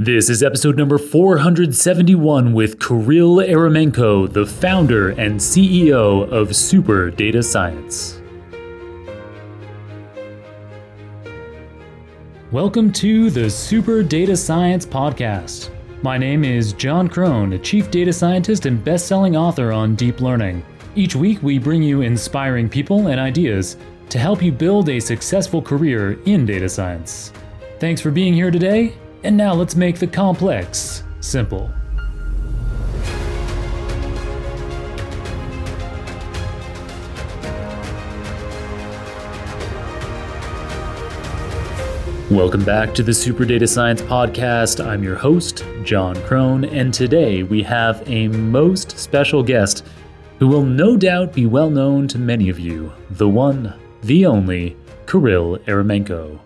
This is episode number 471 with Kirill Eremenko, the founder and CEO of Super Data Science. Welcome to the Super Data Science Podcast. My name is Jon Krohn, a chief data scientist and best selling author on deep learning. Each week, we bring you inspiring people and ideas to help you build a successful career in data science. Thanks for being here today and now let's make the complex simple. Welcome back to the Super Data Science Podcast. I'm your host, Jon Krohn, and today we have a most special guest who will no doubt be well known to many of you the one, the only, Kirill Eremenko.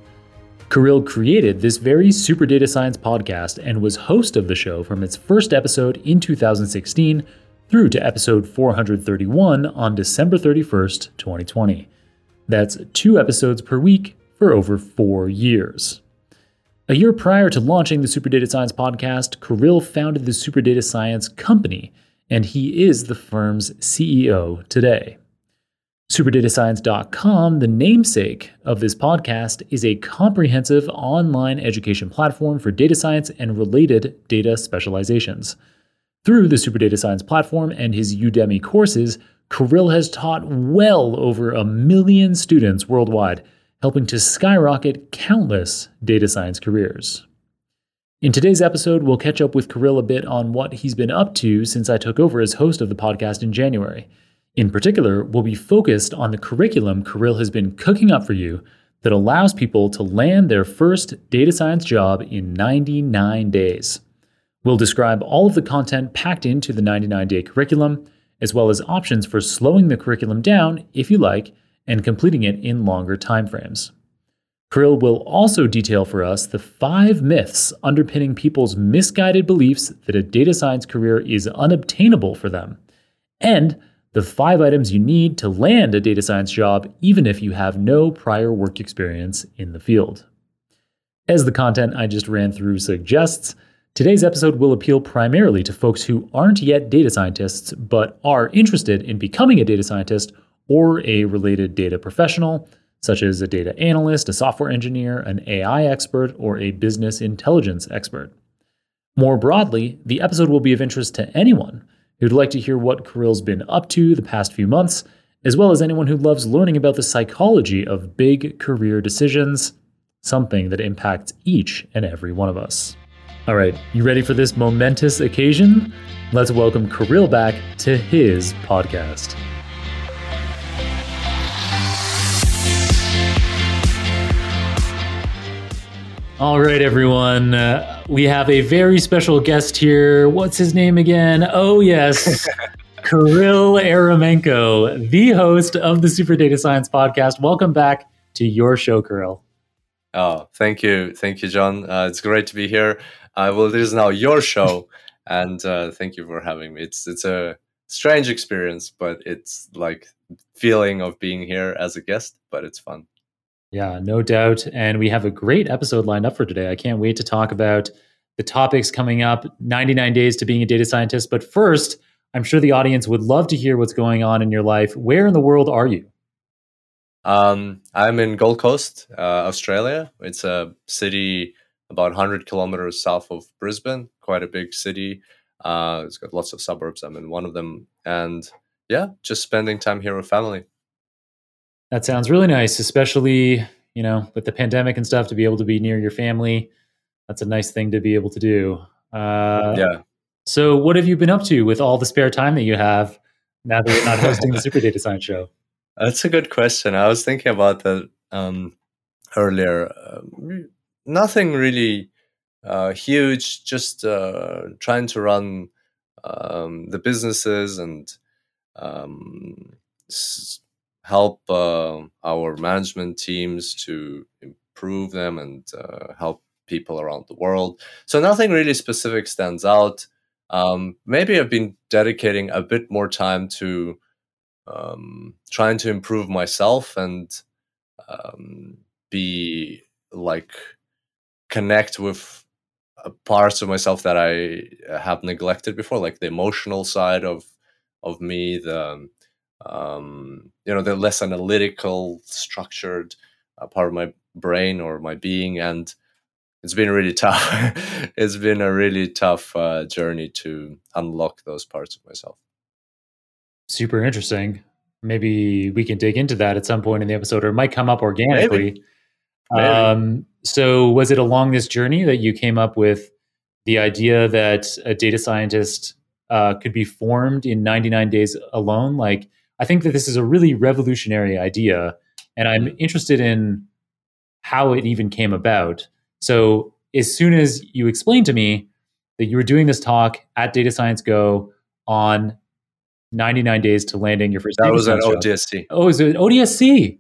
Kirill created this very Super Data Science podcast and was host of the show from its first episode in 2016 through to episode 431 on December 31st, 2020. That's two episodes per week for over four years. A year prior to launching the Super Data Science podcast, Kirill founded the Super Data Science Company, and he is the firm's CEO today. SuperDataScience.com, the namesake of this podcast, is a comprehensive online education platform for data science and related data specializations. Through the Super Data Science platform and his Udemy courses, Kirill has taught well over a million students worldwide, helping to skyrocket countless data science careers. In today's episode, we'll catch up with Kirill a bit on what he's been up to since I took over as host of the podcast in January. In particular, we'll be focused on the curriculum Kirill has been cooking up for you that allows people to land their first data science job in 99 days. We'll describe all of the content packed into the 99 day curriculum, as well as options for slowing the curriculum down if you like and completing it in longer timeframes. Kirill will also detail for us the five myths underpinning people's misguided beliefs that a data science career is unobtainable for them, and the five items you need to land a data science job, even if you have no prior work experience in the field. As the content I just ran through suggests, today's episode will appeal primarily to folks who aren't yet data scientists but are interested in becoming a data scientist or a related data professional, such as a data analyst, a software engineer, an AI expert, or a business intelligence expert. More broadly, the episode will be of interest to anyone who'd like to hear what Kirill's been up to the past few months, as well as anyone who loves learning about the psychology of big career decisions, something that impacts each and every one of us. All right, you ready for this momentous occasion? Let's welcome Kirill back to his podcast. All right, everyone. Uh, we have a very special guest here. What's his name again? Oh, yes. Kirill Eremenko, the host of the Super Data Science podcast. Welcome back to your show, Kirill. Oh, thank you. Thank you, Jon. Uh, it's great to be here. Uh, well, this is now your show. and uh, thank you for having me. It's, it's a strange experience, but it's like feeling of being here as a guest, but it's fun. Yeah, no doubt. And we have a great episode lined up for today. I can't wait to talk about the topics coming up 99 days to being a data scientist. But first, I'm sure the audience would love to hear what's going on in your life. Where in the world are you? Um, I'm in Gold Coast, uh, Australia. It's a city about 100 kilometers south of Brisbane, quite a big city. Uh, it's got lots of suburbs. I'm in one of them. And yeah, just spending time here with family. That sounds really nice, especially, you know, with the pandemic and stuff to be able to be near your family. That's a nice thing to be able to do. Uh, yeah. So, what have you been up to with all the spare time that you have now that you're not hosting the Super Data Science show? That's a good question. I was thinking about that um, earlier. Uh, nothing really uh, huge, just uh, trying to run um, the businesses and um, help uh, our management teams to improve them and uh, help people around the world. So nothing really specific stands out. Um, maybe I've been dedicating a bit more time to um, trying to improve myself and um, be like connect with parts of myself that I have neglected before, like the emotional side of of me, the um, you know the less analytical, structured uh, part of my brain or my being, and it's been really tough. it's been a really tough uh, journey to unlock those parts of myself. Super interesting. Maybe we can dig into that at some point in the episode, or it might come up organically. Maybe. Maybe. Um, so, was it along this journey that you came up with the idea that a data scientist uh, could be formed in 99 days alone? Like, I think that this is a really revolutionary idea, and I'm interested in how it even came about. So, as soon as you explained to me that you were doing this talk at Data Science Go on 99 days to landing your first, that was at ODSC. Oh, is it ODSC?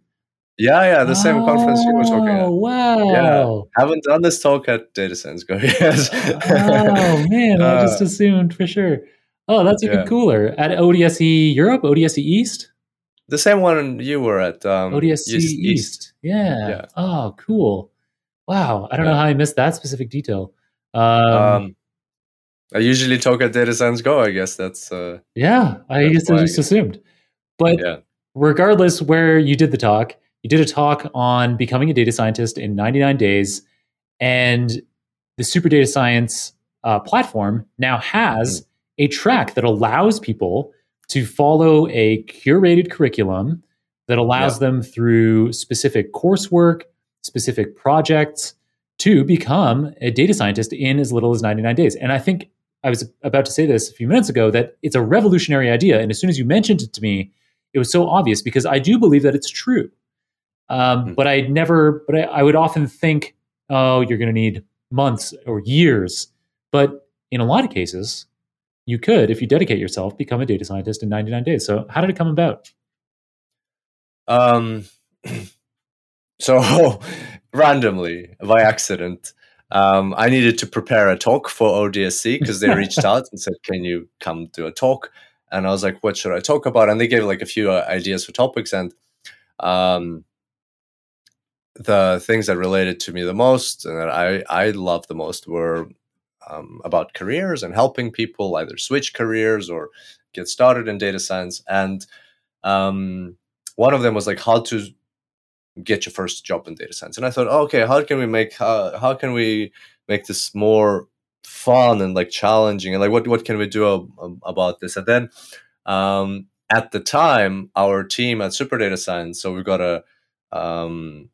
Yeah, yeah, the same oh, conference you were talking about. Wow. Yeah. Haven't done this talk at Data Science Go. yes. oh, man. I just uh, assumed for sure. Oh, that's even yeah. cooler. At ODSC Europe, ODSC East? The same one you were at. Um, ODSC East. East. Yeah. yeah. Oh, cool. Wow. I don't yeah. know how I missed that specific detail. Um, um, I usually talk at Data Science Go. I guess that's. Uh, yeah, I just, just assumed. But regardless where you did the talk, you did a talk on becoming a data scientist in 99 days, and the Super Data Science uh, platform now has mm-hmm. A track that allows people to follow a curated curriculum that allows them through specific coursework, specific projects to become a data scientist in as little as 99 days. And I think I was about to say this a few minutes ago that it's a revolutionary idea. And as soon as you mentioned it to me, it was so obvious because I do believe that it's true. Um, mm. But I never, but I, I would often think, oh, you're going to need months or years. But in a lot of cases, you could, if you dedicate yourself, become a data scientist in 99 days. So, how did it come about? Um, so randomly, by accident, um, I needed to prepare a talk for ODSC because they reached out and said, "Can you come do a talk?" And I was like, "What should I talk about?" And they gave like a few uh, ideas for topics, and um, the things that related to me the most and that I, I loved the most were um, about careers and helping people either switch careers or get started in data science. And um, one of them was like how to get your first job in data science. And I thought, oh, okay, how can we make how, how can we make this more fun and like challenging and like what what can we do about this? And then um, at the time, our team at Super Data Science, so we got a um,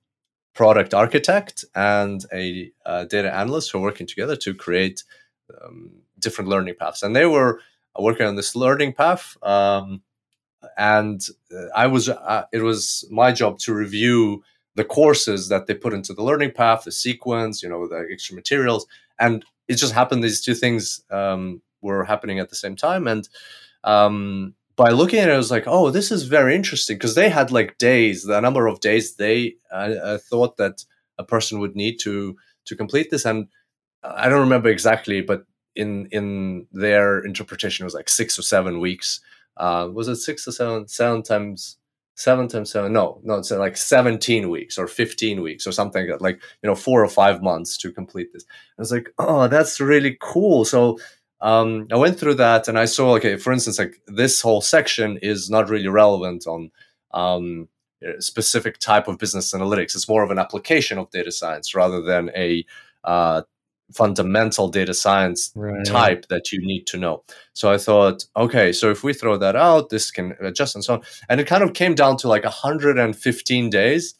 product architect and a, a data analyst who are working together to create um, different learning paths. And they were working on this learning path. Um, and I was, uh, it was my job to review the courses that they put into the learning path, the sequence, you know, the extra materials. And it just happened these two things um, were happening at the same time. And um, by looking at it, I was like, oh, this is very interesting because they had like days, the number of days they uh, uh, thought that a person would need to to complete this, and I don't remember exactly, but in in their interpretation, it was like six or seven weeks. Uh, was it six or seven? Seven times seven times seven? No, no, it's like seventeen weeks or fifteen weeks or something like you know four or five months to complete this. I was like, oh, that's really cool. So um, I went through that and I saw, okay, for instance, like this whole section is not really relevant on um, a specific type of business analytics. It's more of an application of data science rather than a uh, fundamental data science right. type that you need to know. So I thought, okay, so if we throw that out, this can adjust and so on. And it kind of came down to like 115 days.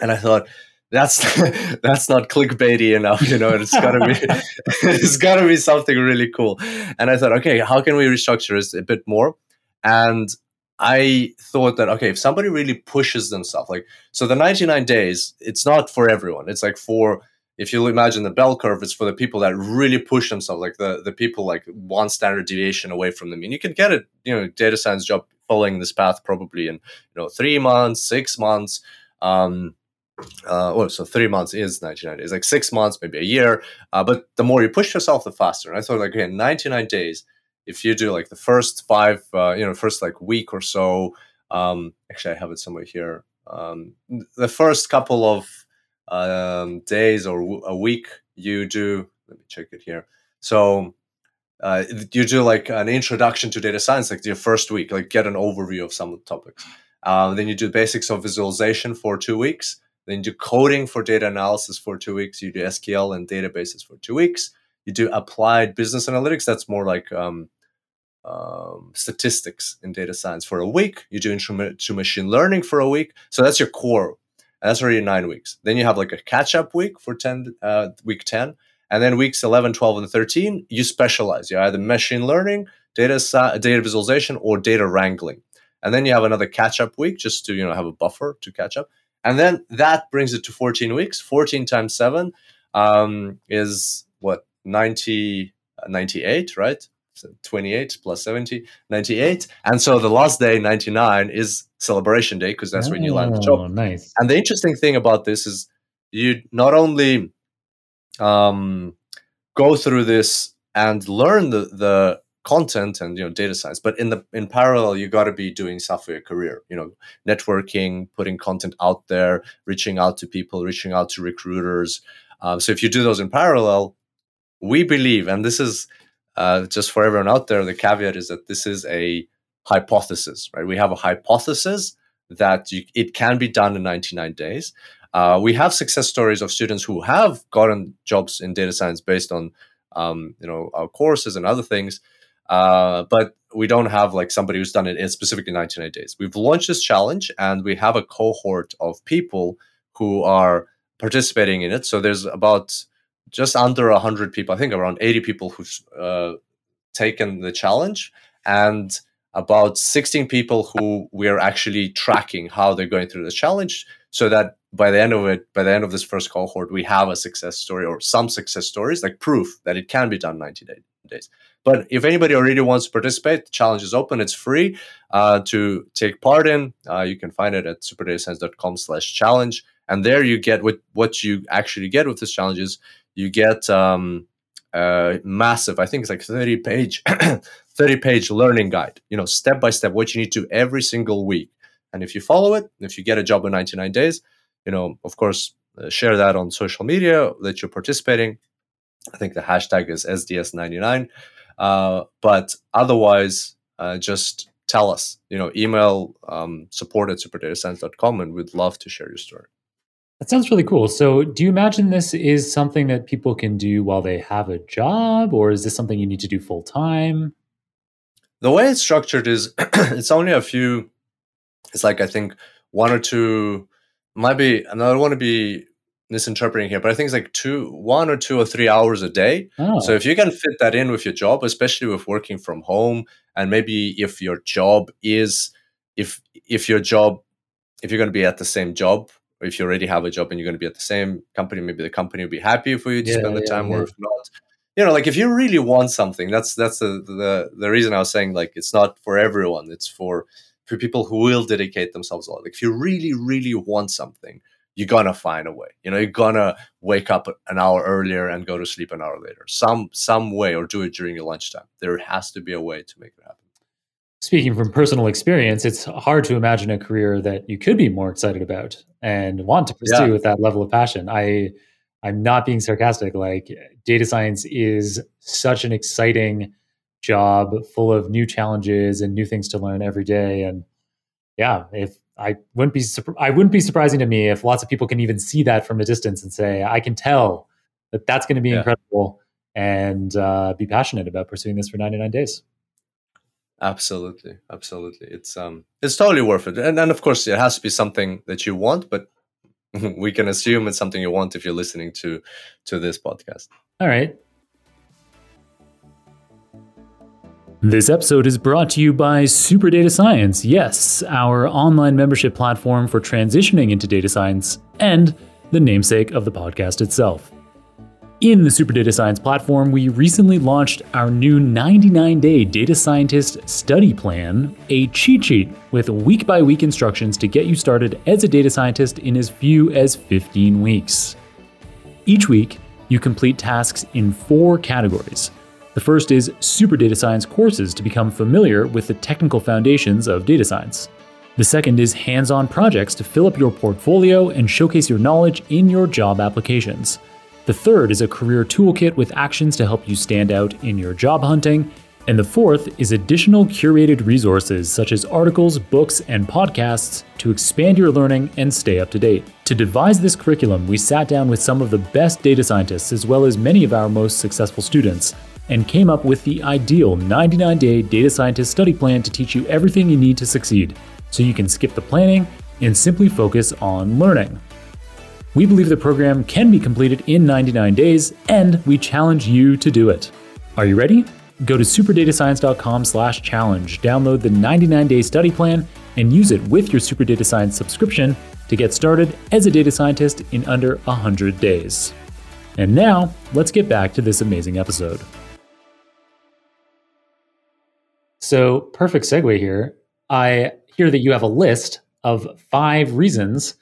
And I thought, that's that's not clickbaity enough you know it's gotta be it's gotta be something really cool. And i thought okay how can we restructure this a bit more? And i thought that okay if somebody really pushes themselves like so the 99 days it's not for everyone. It's like for if you imagine the bell curve it's for the people that really push themselves like the the people like one standard deviation away from them. And you can get a you know data science job following this path probably in you know three months six months. Um uh, well, so three months is 99 days, like six months, maybe a year. Uh, but the more you push yourself, the faster. And I thought, like, okay, 99 days, if you do like the first five, uh, you know, first like week or so, um, actually, I have it somewhere here. Um, the first couple of um, days or w- a week, you do let me check it here. So uh, you do like an introduction to data science, like your first week, like get an overview of some of the topics. Um, then you do basics of visualization for two weeks. Then you do coding for data analysis for two weeks. You do SQL and databases for two weeks. You do applied business analytics. That's more like um, um, statistics in data science for a week. You do intro to machine learning for a week. So that's your core. That's already nine weeks. Then you have like a catch up week for 10, uh, week 10. And then weeks 11, 12, and 13, you specialize. You either machine learning, data, data visualization, or data wrangling. And then you have another catch up week just to, you know, have a buffer to catch up. And then that brings it to 14 weeks. 14 times seven um, is what, 90, 98, right? So 28 plus 70 98 and so the last day 99 is celebration day because that's oh, when you land the job oh, nice and the interesting thing about this is you not only um, go through this and learn the, the content and you know data science but in the in parallel you got to be doing stuff for your career you know networking putting content out there reaching out to people reaching out to recruiters um, so if you do those in parallel we believe and this is uh, just for everyone out there, the caveat is that this is a hypothesis, right? We have a hypothesis that you, it can be done in 99 days. Uh, we have success stories of students who have gotten jobs in data science based on, um, you know, our courses and other things. Uh, but we don't have like somebody who's done it in specifically 99 days. We've launched this challenge and we have a cohort of people who are participating in it. So there's about just under 100 people, I think around 80 people who've uh, taken the challenge, and about 16 people who we are actually tracking how they're going through the challenge so that by the end of it, by the end of this first cohort, we have a success story or some success stories, like proof that it can be done 90 days. But if anybody already wants to participate, the challenge is open. It's free uh, to take part in. Uh, you can find it at superdatascience.com slash challenge. And there you get what, what you actually get with this challenge is you get um, a massive, I think it's like 30 page, 30 page learning guide, you know, step by step, what you need to every single week. And if you follow it, if you get a job in 99 days, you know, of course, uh, share that on social media that you're participating. I think the hashtag is SDS99. Uh, but otherwise, uh, just tell us, you know, email um, support at superdatascience.com and we'd love to share your story. That sounds really cool. So, do you imagine this is something that people can do while they have a job, or is this something you need to do full time? The way it's structured is it's only a few, it's like I think one or two, might be, I don't want to be misinterpreting here, but I think it's like two, one or two or three hours a day. Oh. So, if you can fit that in with your job, especially with working from home, and maybe if your job is, if, if your job, if you're going to be at the same job or if you already have a job and you're going to be at the same company, maybe the company will be happy for you to yeah, spend the yeah, time, yeah. or if not, you know, like if you really want something, that's that's the, the the reason I was saying like it's not for everyone. It's for for people who will dedicate themselves a lot. Like if you really really want something, you're gonna find a way. You know, you're gonna wake up an hour earlier and go to sleep an hour later. Some some way, or do it during your lunchtime. There has to be a way to make it happen speaking from personal experience, it's hard to imagine a career that you could be more excited about and want to pursue yeah. with that level of passion. I I'm not being sarcastic. Like data science is such an exciting job full of new challenges and new things to learn every day. And yeah, if I wouldn't be I wouldn't be surprising to me if lots of people can even see that from a distance and say, I can tell that that's going to be yeah. incredible and uh, be passionate about pursuing this for 99 days. Absolutely, absolutely. It's um, it's totally worth it, and and of course it has to be something that you want, but we can assume it's something you want if you're listening to to this podcast. All right. This episode is brought to you by Super Data Science. Yes, our online membership platform for transitioning into data science, and the namesake of the podcast itself. In the Super Data Science platform, we recently launched our new 99 day data scientist study plan, a cheat sheet with week by week instructions to get you started as a data scientist in as few as 15 weeks. Each week, you complete tasks in four categories. The first is Super Data Science courses to become familiar with the technical foundations of data science. The second is hands on projects to fill up your portfolio and showcase your knowledge in your job applications. The third is a career toolkit with actions to help you stand out in your job hunting. And the fourth is additional curated resources such as articles, books, and podcasts to expand your learning and stay up to date. To devise this curriculum, we sat down with some of the best data scientists as well as many of our most successful students and came up with the ideal 99 day data scientist study plan to teach you everything you need to succeed so you can skip the planning and simply focus on learning. We believe the program can be completed in 99 days and we challenge you to do it. Are you ready? Go to superdatascience.com slash challenge, download the 99-day study plan, and use it with your Super Data Science subscription to get started as a data scientist in under 100 days. And now, let's get back to this amazing episode. So, perfect segue here. I hear that you have a list of five reasons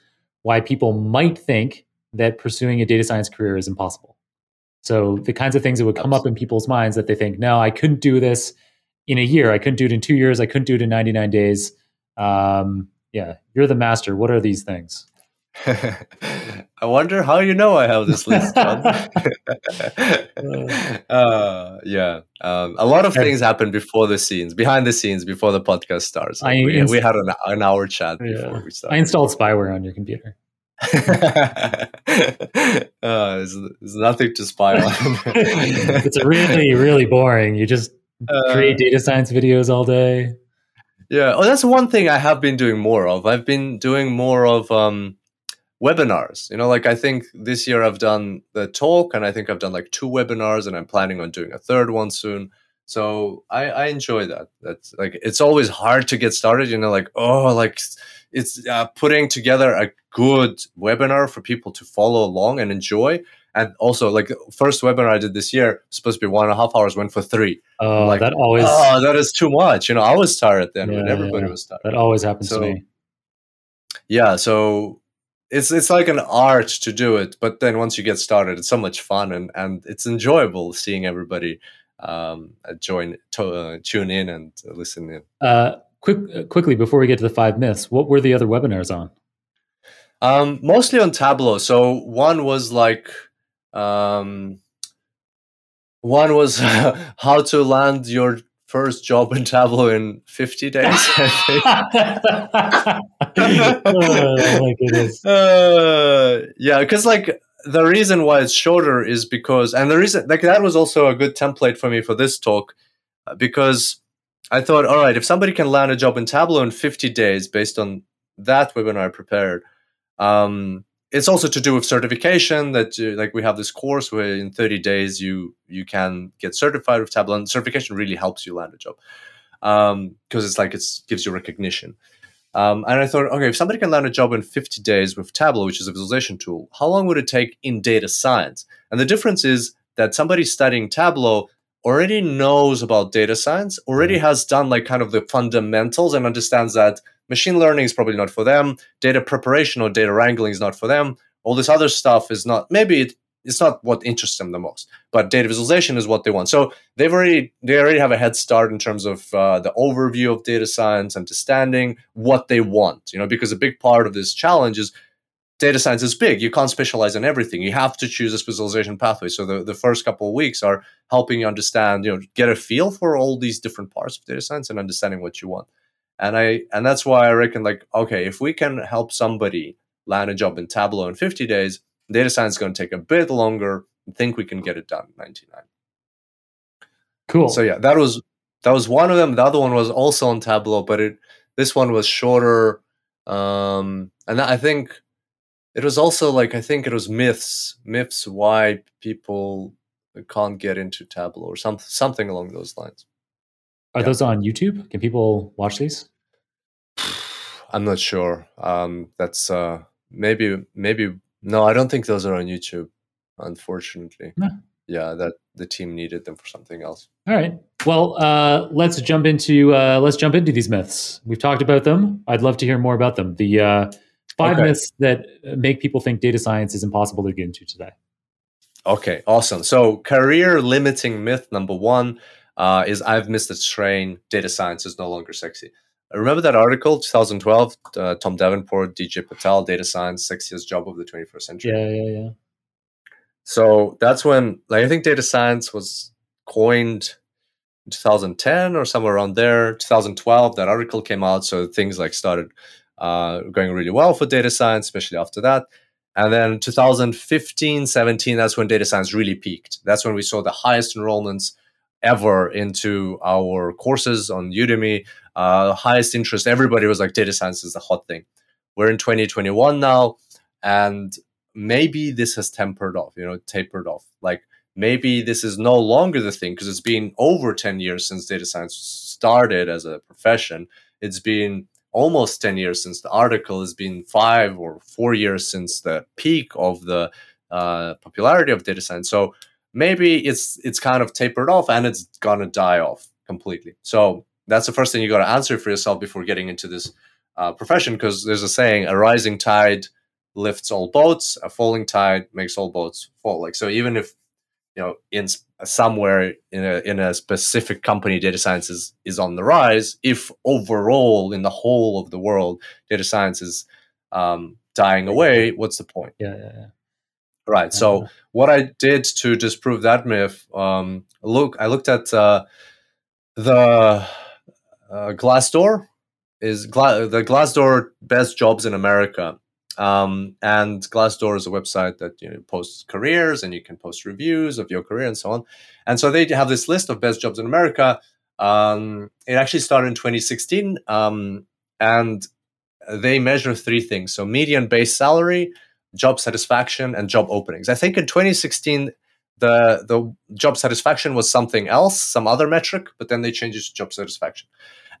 why people might think that pursuing a data science career is impossible. So the kinds of things that would come up in people's minds that they think, no, I couldn't do this in a year. I couldn't do it in two years. I couldn't do it in 99 days. Um, yeah, you're the master. What are these things? I wonder how you know I have this list, Jon. uh, yeah, um, a lot of things happen before the scenes, behind the scenes, before the podcast starts. Like we, inst- we, had an, an hour chat yeah. before we started. I installed spyware on your computer. uh, there's, there's, nothing to spy on. it's really, really boring. You just uh, create data science videos all day. Yeah. Oh, that's one thing I have been doing more of. I've been doing more of um, webinars. You know, like I think this year I've done the talk, and I think I've done like two webinars, and I'm planning on doing a third one soon. So I, I enjoy that. That's like it's always hard to get started. You know, like oh, like it's uh, putting together a good webinar for people to follow along and enjoy. And also, like the first webinar I did this year, supposed to be one and a half hours, went for three. Oh, like, that always. Oh, that is too much. You know, I was tired then, yeah, but everybody yeah. was tired. That always happens so, to me. Yeah, so it's it's like an art to do it, but then once you get started, it's so much fun and and it's enjoyable seeing everybody um, join, to, uh, tune in and listen in. Uh, quick, uh, quickly before we get to the five myths, what were the other webinars on? Um, mostly on Tableau. So one was like, um, one was how to land your first job in Tableau in 50 days. oh my goodness. Uh, yeah, because like the reason why it's shorter is because, and the reason like that was also a good template for me for this talk, uh, because I thought, all right, if somebody can land a job in Tableau in 50 days based on that webinar I prepared, um, it's also to do with certification that uh, like we have this course where in 30 days you you can get certified with Tableau and certification really helps you land a job because um, it's like it gives you recognition. Um, and I thought, okay, if somebody can land a job in 50 days with Tableau, which is a visualization tool, how long would it take in data science? And the difference is that somebody studying Tableau already knows about data science, already mm-hmm. has done like kind of the fundamentals and understands that machine learning is probably not for them, data preparation or data wrangling is not for them. All this other stuff is not maybe it, it's not what interests them the most, but data visualization is what they want. So they've already they already have a head start in terms of uh, the overview of data science, understanding what they want. You know, because a big part of this challenge is data science is big. You can't specialize in everything. You have to choose a specialization pathway. So the, the first couple of weeks are helping you understand, you know, get a feel for all these different parts of data science and understanding what you want. And I and that's why I reckon like, okay, if we can help somebody land a job in Tableau in 50 days, data science is going to take a bit longer. I think we can get it done in 99. Cool. So yeah, that was that was one of them. The other one was also on Tableau, but it this one was shorter. Um, and I think it was also like I think it was myths, myths why people can't get into Tableau or some, something along those lines. Are yeah. those on YouTube? Can people watch these? I'm not sure. Um, that's uh, maybe maybe no. I don't think those are on YouTube. Unfortunately, no. yeah, that the team needed them for something else. All right. Well, uh, let's jump into uh, let's jump into these myths. We've talked about them. I'd love to hear more about them. The uh, Five okay. myths that make people think data science is impossible to get into today. Okay, awesome. So, career limiting myth number one uh, is I've missed the train. Data science is no longer sexy. Remember that article, 2012, uh, Tom Davenport, DJ Patil, data science, sexiest job of the 21st century. Yeah, yeah, yeah. so that's when like I think data science was coined 2010 or somewhere around there 2012 that article came out so things like started uh, going really well for data science especially after that and then 2015 17 that's when data science really peaked that's when we saw the highest enrollments ever into our courses on udemy uh, highest interest everybody was like data science is the hot thing we're in 2021 now and maybe this has tempered off you know tapered off like maybe this is no longer the thing because it's been over 10 years since data science started as a profession. It's been almost 10 years since the article. It's been five or four years since the peak of the uh, popularity of data science. So maybe it's it's kind of tapered off and it's gonna die off completely. So that's the first thing you got to answer for yourself before getting into this uh, profession because there's a saying: a rising tide lifts all boats, a falling tide makes all boats fall. Like so, even if you know in somewhere in a in a specific company data science is, is on the rise if overall in the whole of the world data science is um, dying away what's the point yeah yeah, yeah. Right so what i did to disprove that myth um, look i looked at uh, the uh, glassdoor is Gla- the glassdoor best jobs in america um, and Glassdoor is a website that you know, posts careers and you can post reviews of your career and so on. And so they have this list of best jobs in America. Um, it actually started in 2016. Um, and they measure three things so median base salary, job satisfaction, and job openings. I think in 2016, the, the job satisfaction was something else, some other metric, but then they changed it to job satisfaction.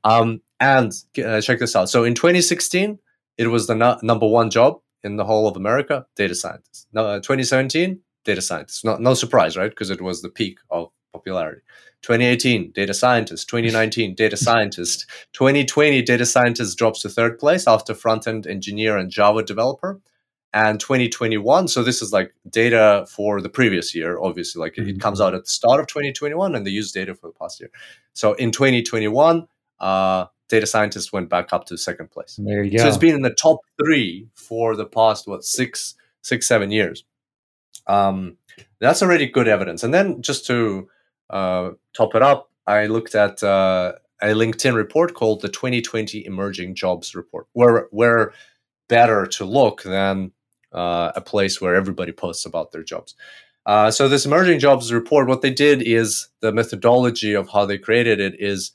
Um, and uh, check this out. So in 2016, it was the no- number one job in the whole of America, data scientists. Uh, 2017, data scientists. No, no surprise, right? Because it was the peak of popularity. 2018, data scientist. 2019, data scientist. 2020, data scientist drops to third place after front end engineer and Java developer. And 2021, so this is like data for the previous year, obviously, like mm-hmm. it comes out at the start of 2021 and they use data for the past year. So in 2021, uh, data scientists went back up to second place. There you go. So it's been in the top three for the past what six, six, seven years. Um, that's already good evidence. And then just to uh, top it up, I looked at uh, a LinkedIn report called the 2020 Emerging Jobs Report, where where better to look than uh, a place where everybody posts about their jobs. Uh, so this emerging jobs report, what they did is the methodology of how they created it is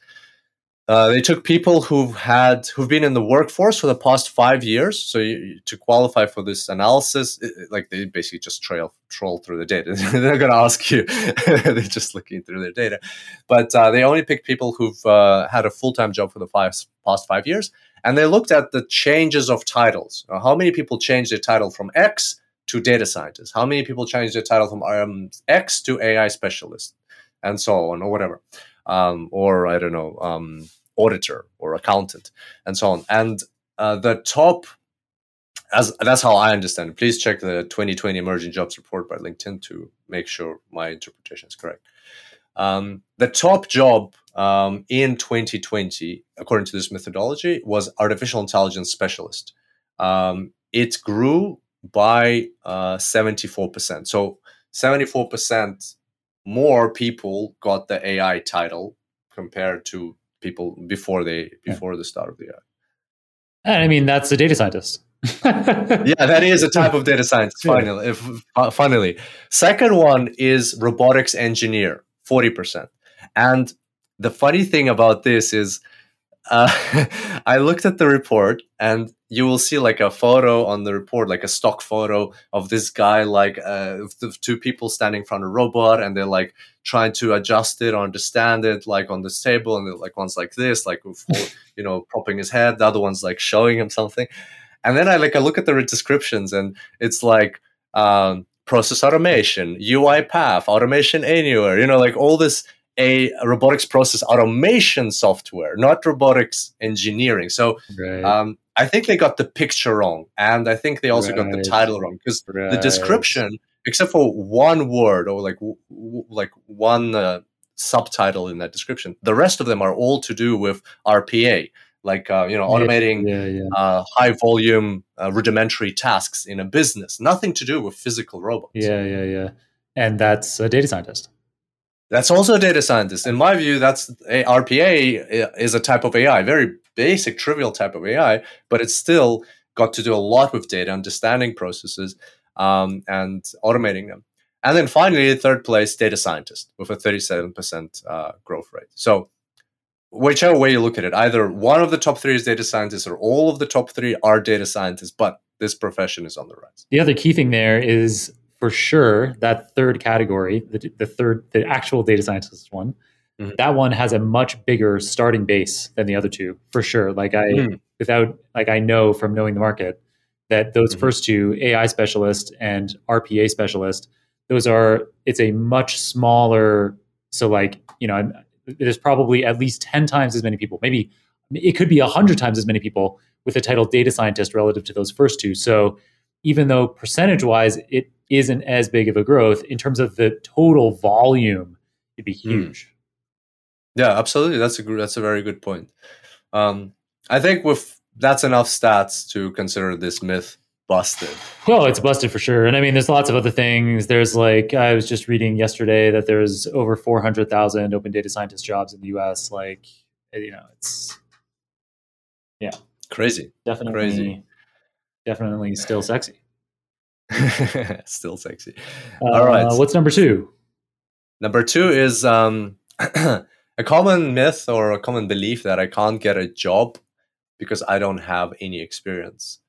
uh, they took people who've had who've been in the workforce for the past five years. So you, to qualify for this analysis, it, like they basically just trail troll through the data. They're going to ask you; they're just looking through their data. But uh, they only picked people who've uh, had a full time job for the five, past five years, and they looked at the changes of titles. how many people changed their title from X to data scientist? How many people changed their title from um, X to AI specialist, and so on, or whatever um, or I don't know, um, auditor or accountant, and so on. And uh, the top, as that's how I understand it. Please check the 2020 Emerging Jobs Report by LinkedIn to make sure my interpretation is correct. Um, the top job um, in 2020, according to this methodology, was artificial intelligence specialist. Um, it grew by uh, 74%. So 74% more people got the AI title compared to people before they before yeah. the start of the AI. I mean, that's a data scientist. yeah, that is a type of data science. Finally, if, uh, finally, second one is robotics engineer, forty percent. And the funny thing about this is, uh, I looked at the report, and you will see like a photo on the report, like a stock photo of this guy, like uh, the two people standing in front of a robot, and they're like trying to adjust it or understand it, like on this table, and like one's like this, like you know, propping his head, the other one's like showing him something, and then I like I look at the descriptions, and it's like. Um, process automation, UiPath, automation anywhere, you know, like all this a robotics process automation software, not robotics engineering. So right. um, I think they got the picture wrong, and I think they also right. got the title wrong because right. the description, except for one word or like w- w- like one uh, subtitle in that description, the rest of them are all to do with RPA, like uh, you know automating yeah, yeah, uh, high volume uh, rudimentary tasks in a business. Nothing to do with physical robots. yeah, yeah, yeah. And that's a data scientist. That's also a data scientist. In my view, that's a, RPA is a type of AI, very basic, trivial type of AI, but it's still got to do a lot with data, understanding processes, um, and automating them. And then finally, third place, data scientist with a 37% uh, growth rate. So, whichever way you look at it, either one of the top three is data scientists or all of the top three are data scientists, but this profession is on the rise. The other key thing there is for sure that third category, the, the third, the actual data scientist one, Mhm. that one has a much bigger starting base than the other two, for sure. Like I, Mhm. without, like I know from knowing the market that those Mhm. first two, AI specialist and RPA specialist, those are, it's a much smaller. So like, you know, I'm, there's probably at least 10 times as many people, maybe it could be 100 times as many people with the title data scientist relative to those first two. So even though percentage wise it isn't as big of a growth in terms of the total volume, it'd be Hmm. huge. Yeah, absolutely. That's a that's a very good point. Um, I think with that's enough stats to consider this myth busted. Well, it's busted for sure. And I mean, there's lots of other things. There's like, I was just reading yesterday that there's over 400,000 open data scientist jobs in the US. Like, you know, it's yeah. Crazy. definitely, Crazy. Definitely still sexy. Still sexy. Uh, All right. What's number two? Number two is um, a common myth or a common belief that I can't get a job because I don't have any experience.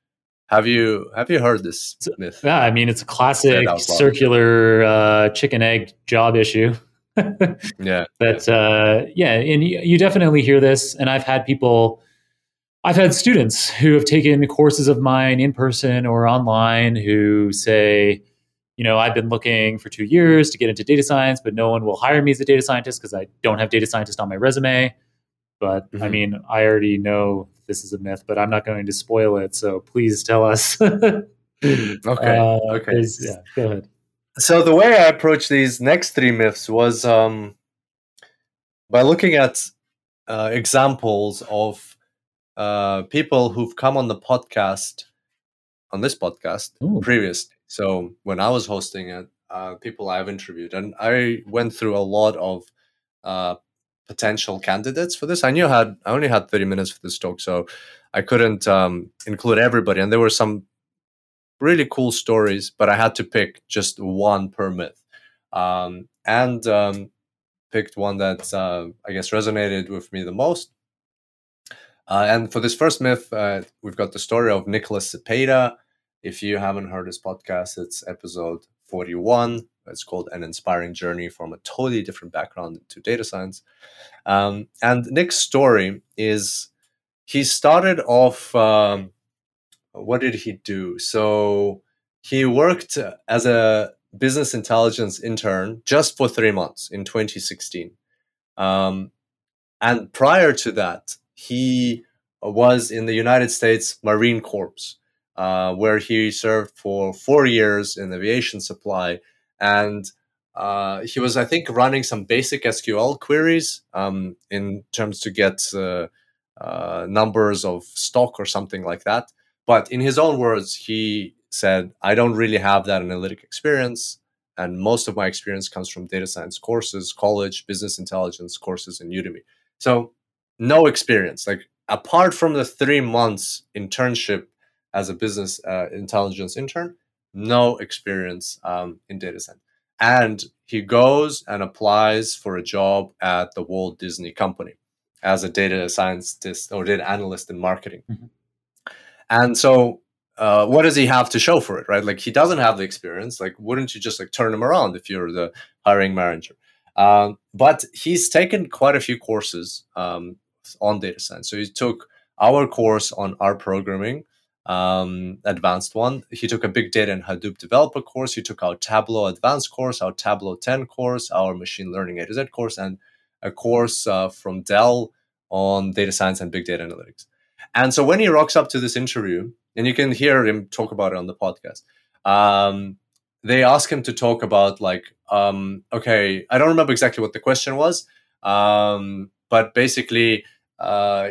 Have you have you heard this myth? Yeah, I mean, it's a classic circular uh, chicken egg job issue. Yeah. But uh, yeah, and you, you definitely hear this. And I've had people, I've had students who have taken courses of mine in person or online who say, you know, I've been looking for two years to get into data science, but no one will hire me as a data scientist because I don't have data scientist on my resume. But I Mhm. mean, I already know this is a myth, but I'm not going to spoil it. So please tell us. okay. Okay. okay. Yeah, go ahead. So the way I approached these next three myths was um, by looking at uh, examples of uh, people who've come on the podcast, on this podcast Ooh. previously. So when I was hosting it, uh, people I've interviewed, and I went through a lot of uh, potential candidates for this. I knew I had I only had thirty minutes for this talk, so I couldn't um, include everybody, and there were some really cool stories, but I had to pick just one per myth, um, and um, picked one that uh, I guess resonated with me the most. Uh, and for this first myth, uh, we've got the story of Nicholas Cepeda. If you haven't heard this podcast, it's episode 41. It's called An Inspiring Journey from a Totally Different Background to Data Science. Um, and Nick's story is he started off, um, what did he do? So he worked as a business intelligence intern just for three months in 2016. Um, and prior to that, he was in the United States Marine Corps, uh, where he served for four years in aviation supply. And uh, he was, I think, running some basic SQL queries um, in terms to get uh, uh, numbers of stock or something like that. But in his own words, he said, I don't really have that analytic experience. And most of my experience comes from data science courses, college, business intelligence courses in Udemy. So, no experience. Like, apart from the three months internship as a business uh, intelligence intern, no experience um, in data science. And he goes and applies for a job at the Walt Disney Company as a data scientist or data analyst in marketing. Mhm. And so, uh, what does he have to show for it, right? Like, he doesn't have the experience. Like, wouldn't you just like turn him around if you're the hiring manager? Um, but he's taken quite a few courses um, on data science. So he took our course on R programming, um, advanced one. He took a big data and Hadoop developer course. He took our Tableau advanced course, our Tableau 10 course, our machine learning A to Z course, and a course uh, from Dell on data science and big data analytics. And so when he rocks up to this interview, and you can hear him talk about it on the podcast, um, they ask him to talk about like, um, okay, I don't remember exactly what the question was, um, but basically, uh,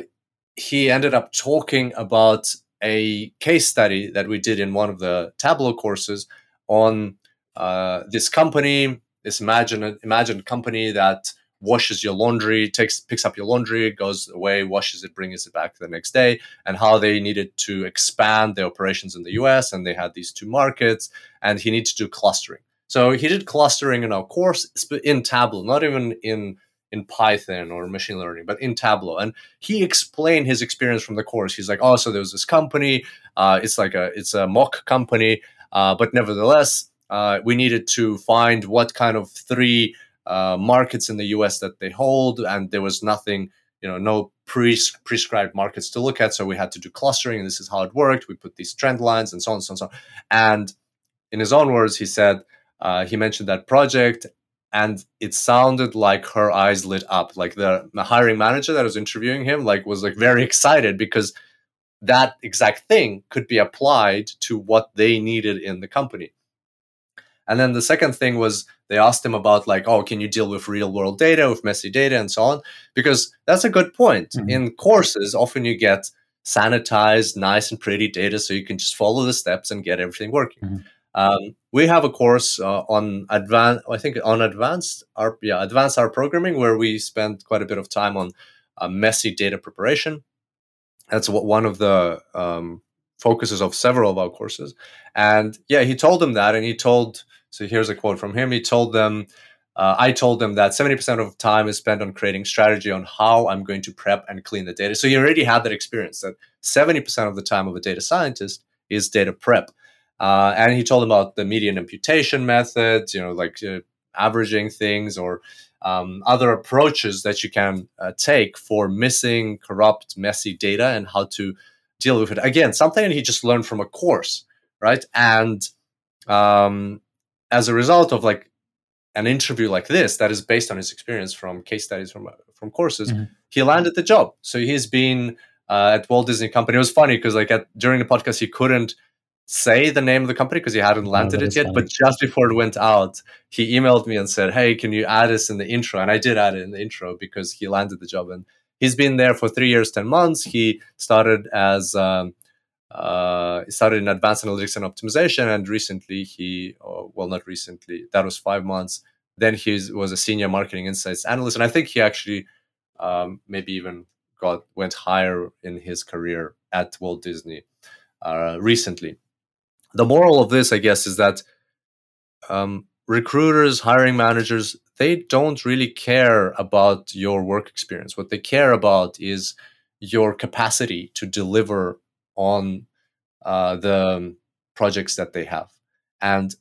he ended up talking about a case study that we did in one of the Tableau courses on uh, this company, this imagine imagined company that washes your laundry, takes picks up your laundry, goes away, washes it, brings it back the next day, and how they needed to expand their operations in the US, and they had these two markets, and he needed to do clustering. So he did clustering in our course in Tableau, not even in in Python or machine learning, but in Tableau. And he explained his experience from the course. He's like, oh, so there was this company. Uh, it's like a it's a mock company, uh, but nevertheless, uh, we needed to find what kind of three uh, markets in the U.S. that they hold, and there was nothing, you know, no pre- prescribed markets to look at. So we had to do clustering, and this is how it worked. We put these trend lines and so on, and so on, so on. And in his own words, he said uh, he mentioned that project, and it sounded like her eyes lit up. Like the, the hiring manager that was interviewing him, like was like very excited because that exact thing could be applied to what they needed in the company. And then the second thing was they asked him about like, oh, can you deal with real world data, with messy data, and so on? Because that's a good point. Mm-hmm. In courses, often you get sanitized, nice and pretty data, so you can just follow the steps and get everything working. Mm-hmm. Um, we have a course uh, on advanced, I think on advanced R, yeah, advanced R programming, where we spend quite a bit of time on uh, messy data preparation. That's what one of the um, focuses of several of our courses. And yeah, he told them that, and he told. So here's a quote from him. He told them, uh, I told them that 70% of time is spent on creating strategy on how I'm going to prep and clean the data. So he already had that experience that 70% of the time of a data scientist is data prep. Uh, and he told them about the median imputation methods, you know, like uh, averaging things or um, other approaches that you can uh, take for missing, corrupt, messy data and how to deal with it. Again, something he just learned from a course, right? And um, as a result of like an interview like this, that is based on his experience from case studies from from courses, mm-hmm. he landed the job. So he's been uh, at Walt Disney Company. It was funny because like at, during the podcast he couldn't say the name of the company because he hadn't landed oh, it yet. Funny. But just before it went out, he emailed me and said, "Hey, can you add us in the intro?" And I did add it in the intro because he landed the job and he's been there for three years, ten months. He started as um, uh, started in advanced analytics and optimization, and recently he, oh, well, not recently, that was five months. Then he was a senior marketing insights analyst, and I think he actually um, maybe even got went higher in his career at Walt Disney uh, recently. The moral of this, I guess, is that um, recruiters, hiring managers, they don't really care about your work experience. What they care about is your capacity to deliver on uh, the projects that they have. And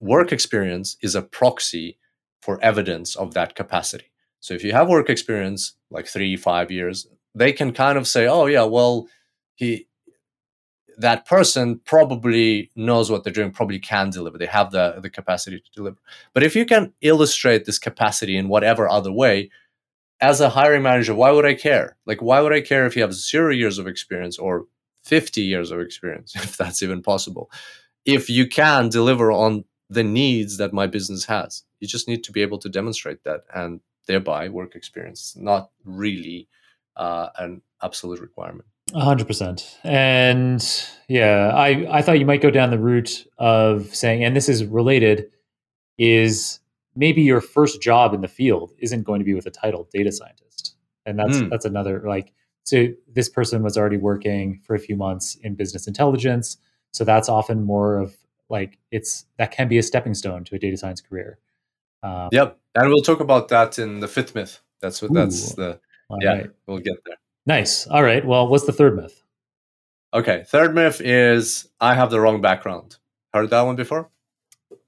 work experience is a proxy for evidence of that capacity. So if you have work experience, like three, five years, they can kind of say, oh, yeah, well, he that person probably knows what they're doing, probably can deliver. They have the, the capacity to deliver. But if you can illustrate this capacity in whatever other way, as a hiring manager, why would I care? Like, why would I care if you have zero years of experience or 50 years of experience, if that's even possible? If you can deliver on the needs that my business has, you just need to be able to demonstrate that and thereby work experience, not really uh, an absolute requirement hundred percent. And yeah, I, I thought you might go down the route of saying, and this is related, is maybe your first job in the field isn't going to be with a title data scientist. And that's mm. that's another like so this person was already working for a few months in business intelligence. So that's often more of like it's that can be a stepping stone to a data science career. Um, yep. And we'll talk about that in the fifth myth. That's what ooh, that's the yeah, right. we'll get there. Nice. All right. Well, what's the third myth? Okay. Third myth is I have the wrong background. Heard that one before?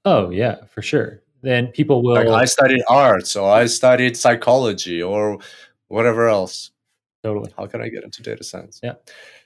Oh, yeah, for sure. Then people will. Like I studied arts or I studied psychology or whatever else. Totally. How can I get into data science? Yeah.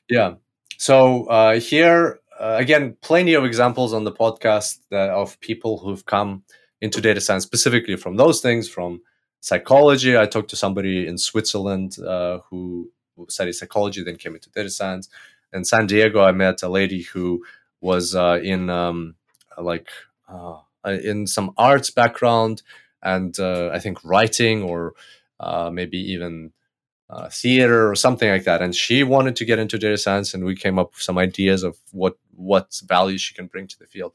Yeah. So uh, here, uh, again, plenty of examples on the podcast that, of people who've come into data science specifically from those things, from psychology. I talked to somebody in Switzerland uh, who studied psychology, then came into data science. In San Diego, I met a lady who was uh, in um, like uh, in some arts background and uh, I think writing or uh, maybe even uh, theater or something like that. And she wanted to get into data science, and we came up with some ideas of what what value she can bring to the field.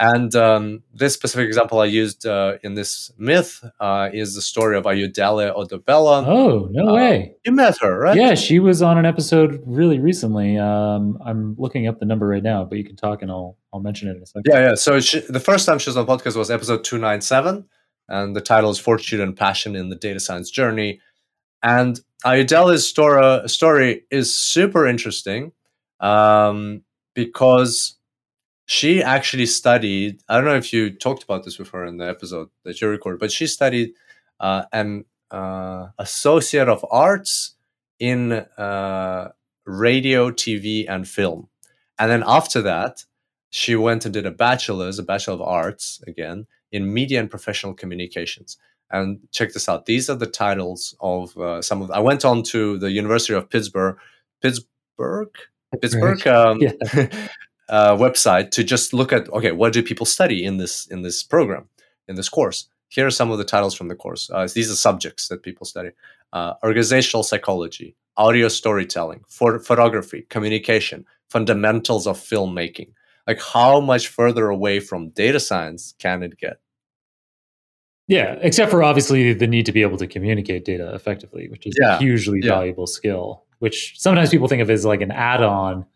And um, this specific example I used uh, in this myth uh, is the story of Ayodele Odubela. Oh, no Uh, way. You met her, right? Yeah, she was on an episode really recently. Um, I'm looking up the number right now, but you can talk and I'll I'll mention it in a second. Yeah, yeah. So she, the first time she was on podcast was episode 297, and the title is Fortitude and Passion in the Data Science Journey. And Ayodele's story, story is super interesting um, because she actually studied. I don't know if you talked about this with her in the episode that you recorded, but she studied uh, an uh, associate of arts in uh, radio, TV, and film. And then after that, she went and did a bachelor's, a bachelor of arts again in media and professional communications. And check this out; these are the titles of uh, some of. I went on to the University of Pittsburgh, Pittsburgh, Pittsburgh um, Yeah. uh, website to just look at okay, what do people study in this in this program in this course? Here are some of the titles from the course. Uh, these are subjects that people study: uh, organizational psychology, audio storytelling, pho- photography, communication, fundamentals of filmmaking. Like, how much further away from data science can it get? Yeah, except for obviously the need to be able to communicate data effectively, which is Yeah, a hugely yeah. valuable skill, which sometimes people think of as like an add on,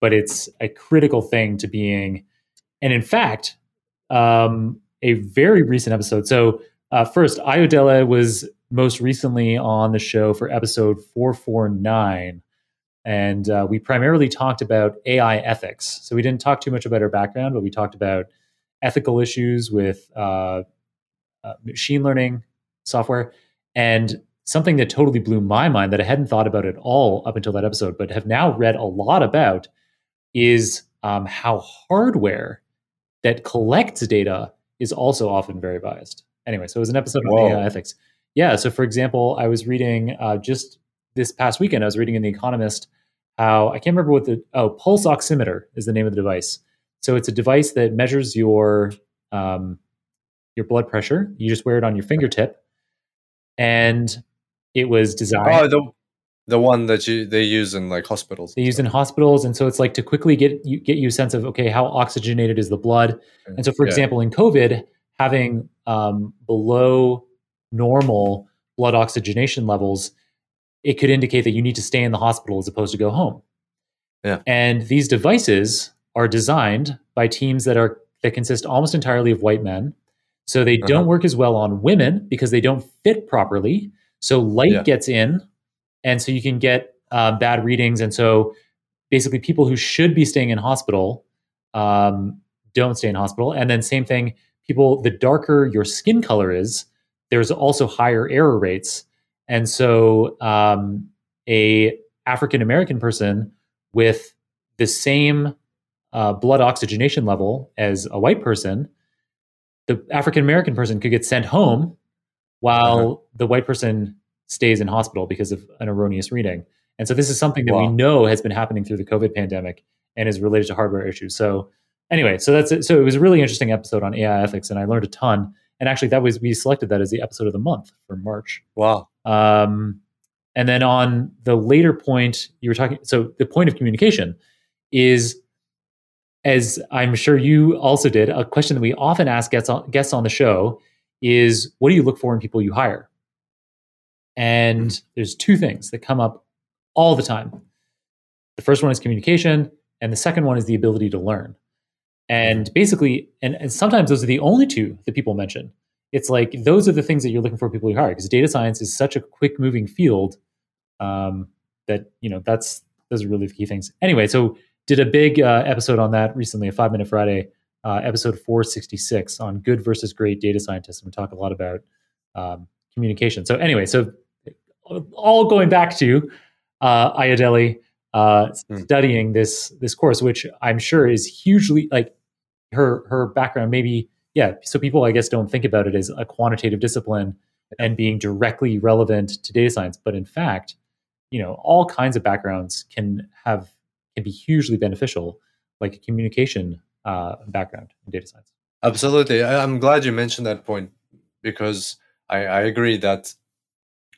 but it's a critical thing to being. And in fact, um, a very recent episode. So, uh, first, Ayodele was most recently on the show for episode 449. And uh, we primarily talked about AI ethics. So, we didn't talk too much about her background, but we talked about ethical issues with uh, uh, machine learning software and something that totally blew my mind that I hadn't thought about at all up until that episode, but have now read a lot about is um, how hardware that collects data is also often very biased. Anyway, so it was an episode on AI ethics. Yeah. So, for example, I was reading uh, just this past weekend, I was reading in The Economist how I can't remember what the oh pulse oximeter is the name of the device. So it's a device that measures your um, your blood pressure. You just wear it on your fingertip, and it was designed. Oh, the the one that you they use in like hospitals. they use in hospitals, and so it's like to quickly get you get you a sense of okay, how oxygenated is the blood? And so, for Yeah. example, in COVID, having um, below normal blood oxygenation levels, it could indicate that you need to stay in the hospital as opposed to go home. Yeah. And these devices are designed by teams that are that consist almost entirely of white men. So they Uh-huh. don't work as well on women because they don't fit properly. So light Yeah. gets in, and so you can get uh, bad readings. And so basically, people who should be staying in hospital um, don't stay in hospital. And then same thing, people the darker your skin color is, there's also higher error rates. And so um, a African American person with the same uh, blood oxygenation level as a white person, the African American person could get sent home while Uh-huh. the white person stays in hospital because of an erroneous reading. And so this is something that we know has been happening through the COVID pandemic and is related to hardware issues. So anyway, so that's it. So it was a really interesting episode on AI ethics, and I learned a ton. And actually, that was we selected that as the episode of the month for March. Wow. Um, and then on the later point, you were talking. So the point of communication is, as I'm sure you also did, a question that we often ask guests on, guests on the show is, "What do you look for in people you hire?" And there's two things that come up all the time. The first one is communication, and the second one is the ability to learn. And basically, and, and sometimes those are the only two that people mention it's like those are the things that you're looking for people you hire because data science is such a quick moving field um, that you know that's those are really the key things anyway so did a big uh, episode on that recently a five minute friday uh, episode 466 on good versus great data scientists and we talk a lot about um, communication so anyway so all going back to uh, Ayodele uh, Hmm. studying this this course which i'm sure is hugely like her her background maybe yeah so people i guess don't think about it as a quantitative discipline and being directly relevant to data science but in fact you know all kinds of backgrounds can have can be hugely beneficial like a communication uh, background in data science Absolutely. I'm glad you mentioned that point because I, I agree that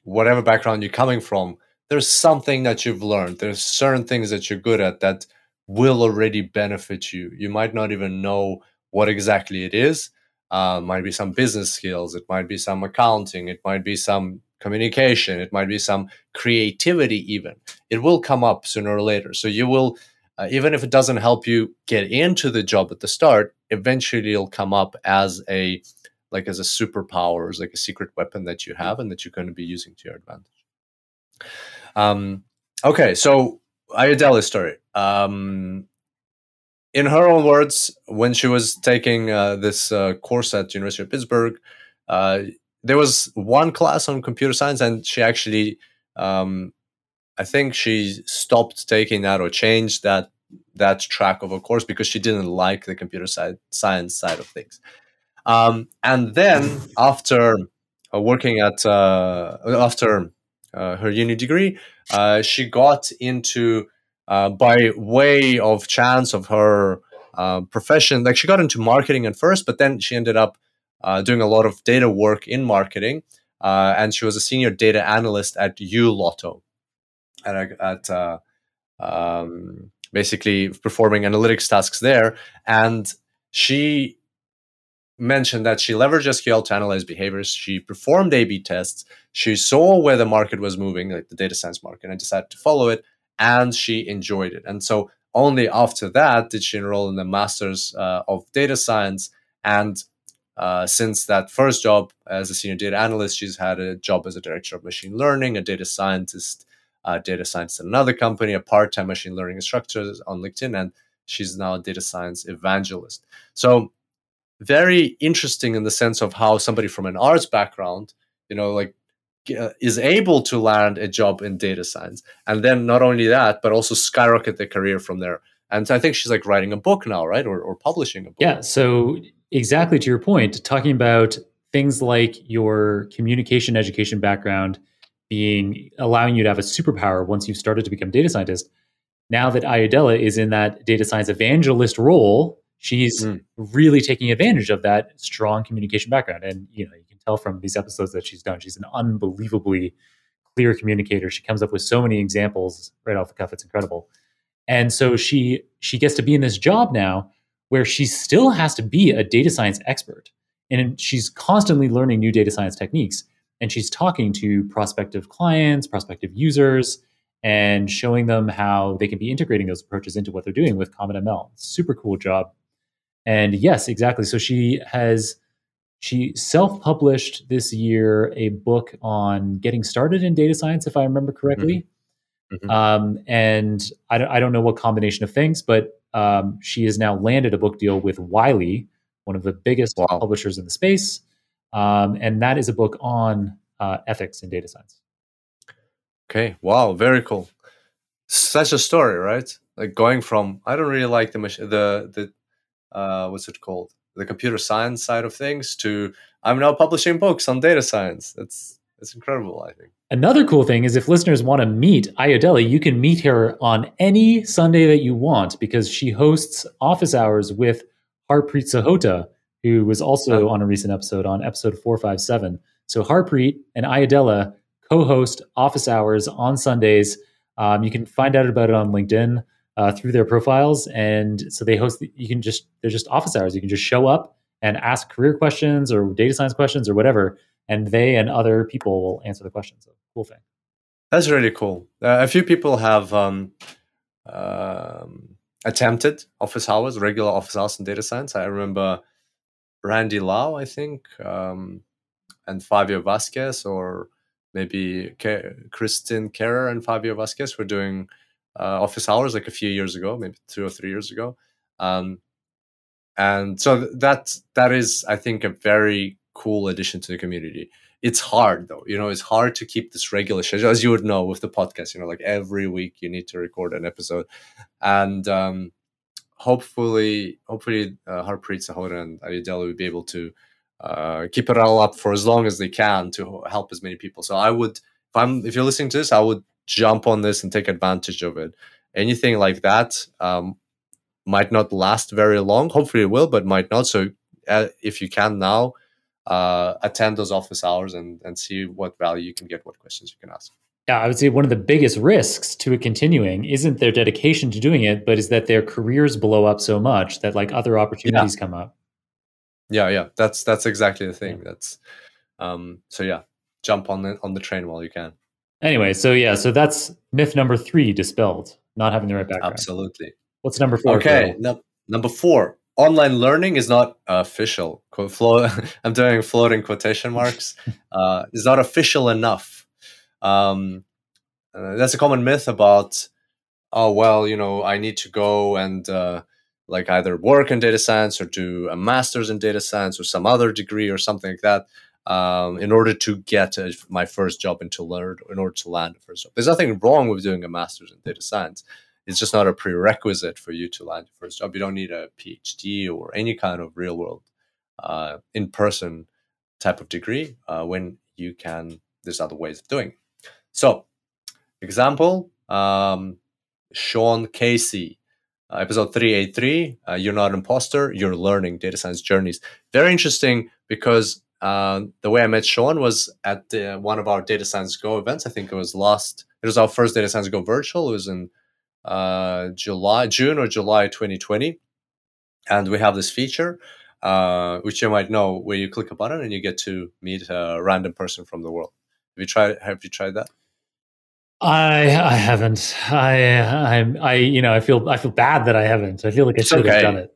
whatever background you're coming from, there's something that you've learned. There's certain things that you're good at that will already benefit you. You might not even know what exactly it is. Uh, might be some business skills. It might be some accounting. It might be some communication. It might be some creativity. Even it will come up sooner or later. So you will, uh, even if it doesn't help you get into the job at the start, eventually it'll come up as a like as a superpower, as like a secret weapon that you have and that you're going to be using to your advantage. Um, okay, so Ayodela's story. Um, in her own words, when she was taking uh, this uh, course at University of Pittsburgh, uh, there was one class on computer science, and she actually, um, I think she stopped taking that or changed that that track of a course because she didn't like the computer side, science side of things. Um, and then after uh, working at uh, after uh, her uni degree, uh, she got into uh, by way of chance of her uh, profession. Like she got into marketing at first, but then she ended up doing a lot of data work in marketing, and she was a senior data analyst at U Lotto, at, at um, basically performing analytics tasks there. And she mentioned that she leveraged SQL to analyze behaviors. She performed A B tests. She saw where the market was moving, like the data science market, and decided to follow it. And she enjoyed it. And so only after that did she enroll in the Masters uh, of Data Science. And uh, since that first job as a senior data analyst, she's had a job as a director of machine learning, a data scientist, uh, data science at another company, a part-time machine learning instructor on LinkedIn, and she's now a data science evangelist. So very interesting in the sense of how somebody from an arts background, you know, like uh, is able to land a job in data science, and then not only that, but also skyrocket their career from there. And so I think she's like writing a book now, right, or, or publishing a book. Yeah. So exactly to your point, talking about things like your communication education background being allowing you to have a superpower once you've started to become data scientist. Now that Ayodela is in that data science evangelist role, she's mm. really taking advantage of that strong communication background. And you know, you can tell from these episodes that she's done, she's an unbelievably clear communicator. She comes up with so many examples right off the cuff. It's incredible. And so she she gets to be in this job now where she still has to be a data science expert. And she's constantly learning new data science techniques. And she's talking to prospective clients, prospective users, and showing them how they can be integrating those approaches into what they're doing with Comet ML. Super cool job. And yes, exactly. So she has she self-published this year a book on getting started in data science, if I remember correctly. Mm-hmm. mm-hmm. Um, and I don't, I don't know what combination of things, but um, she has now landed a book deal with Wiley, one of the biggest wow. publishers in the space, um, and that is a book on uh, ethics in data science. Okay, wow, very cool. Such a story, right? Like going from I don't really like the the the uh, what's it called? The computer science side of things to i'm now publishing books on data science. That's it's incredible i think. Another cool thing is if listeners want to meet ayodele you can meet her on any sunday that you want because she hosts office hours with harpreet sahota who was also on a recent episode on episode 457 so harpreet and ayodele co-host office hours on sundays. Um, you can find out about it on linkedin uh, through their profiles. And so they host, you can just, they're just office hours. You can just show up and ask career questions or data science questions or whatever. And they and other people will answer the questions. So cool thing. That's really cool. Uh, a few people have um, um, attempted office hours, regular office hours in data science. I remember Randy Lao, I think, um, and Favio Vazquez, or maybe Ke- Kristen Kehrer and Favio Vazquez were doing uh, office hours like a few years ago, maybe two or three years ago. Um, and so that that is, I think, a very cool addition to the community. It's hard though, you know, it's hard to keep this regular schedule, as you would know with the podcast. You know, like every week you need to record an episode, and um, hopefully, hopefully, uh, Harpreet Sahota and Ayodele will be able to uh, keep it all up for as long as they can to help as many people. So I would, if I'm, if you're listening to this, I would jump on this and take advantage of it. Anything like that um, might not last very long. Hopefully, it will, but might not. So, uh, if you can now, uh, attend those office hours and, and see what value you can get, what questions you can ask. Yeah, I would say one of the biggest risks to it continuing isn't their dedication to doing it, but is that their careers blow up so much that like other opportunities yeah. come up. Yeah, yeah, that's that's exactly the thing. Yeah. That's um, so yeah, jump on the on the train while you can. Anyway, so yeah, so that's myth number three dispelled, not having the right background. Absolutely. What's number four? Okay, no, number four. Online learning is not official. I'm doing floating quotation marks. uh, is not official enough. Um, uh, that's a common myth about. Oh well, you know, I need to go and uh, like either work in data science or do a master's in data science or some other degree or something like that um, in order to get a, my first job and to learn in order to land a first job. There's nothing wrong with doing a master's in data science. It's just not a prerequisite for you to land your first job. You don't need a PhD or any kind of real world uh, in person type of degree uh, when you can. There's other ways of doing. It. So, example: um, Sean Casey, uh, episode 383. Uh, you're not an imposter. You're learning data science journeys. Very interesting because uh, the way I met Sean was at one of our Data Science Go events. I think it was last. It was our first Data Science Go virtual. It was in uh, July, June or July 2020, and we have this feature, uh, which you might know, where you click a button and you get to meet a random person from the world. Have you tried? Have you tried that? I I haven't. I I I you know I feel I feel bad that I haven't. I feel like I should okay. have done it.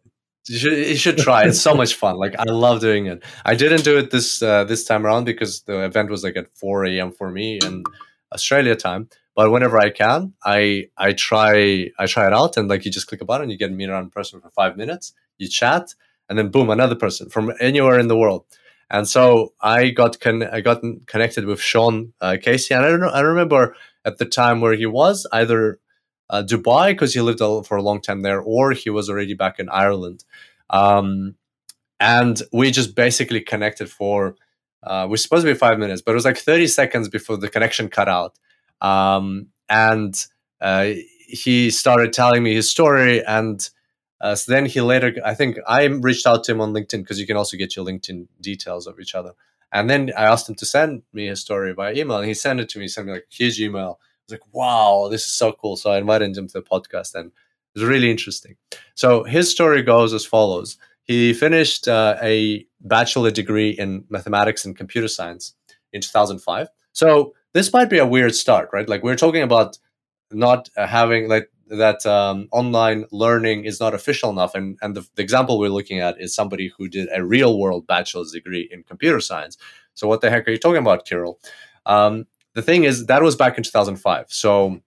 You should, you should try. It's so much fun. Like I love doing it. I didn't do it this uh, this time around because the event was like at 4 a.m. for me in Australia time. But whenever I can, I I try I try it out and like you just click a button, you get to meet around person for five minutes, you chat, and then boom, another person from anywhere in the world. And so I got con- I got connected with Sean uh, Casey, and I don't know I remember at the time where he was either uh, Dubai because he lived for a long time there, or he was already back in Ireland. Um, and we just basically connected for, uh, we're supposed to be five minutes, but it was like 30 seconds before the connection cut out. Um, and uh, he started telling me his story. And uh, so then he later, I think I reached out to him on LinkedIn because you can also get your LinkedIn details of each other. And then I asked him to send me his story by email, and he sent it to me. Sent me like huge email was like, wow, this is so cool. So I invited him to the podcast and it was really interesting. So his story goes as follows. He finished uh, a bachelor degree in mathematics and computer science in 2005. So this might be a weird start, right? Like we're talking about not uh, having like that um, online learning is not official enough. And, and the, the example we're looking at is somebody who did a real world bachelor's degree in computer science. So what the heck are you talking about, Kirill? Um, the thing is that was back in 2005 so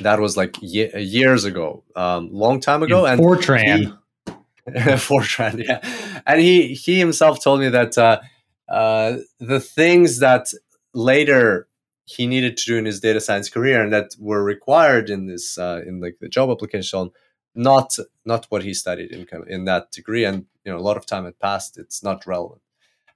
that was like ye- years ago. Um long time ago in and fortran he, fortran yeah. And he he himself told me that uh, uh, the things that later he needed to do in his data science career and that were required in this uh, in like the job application not not what he studied in in that degree. And you know a lot of time had passed. It's not relevant.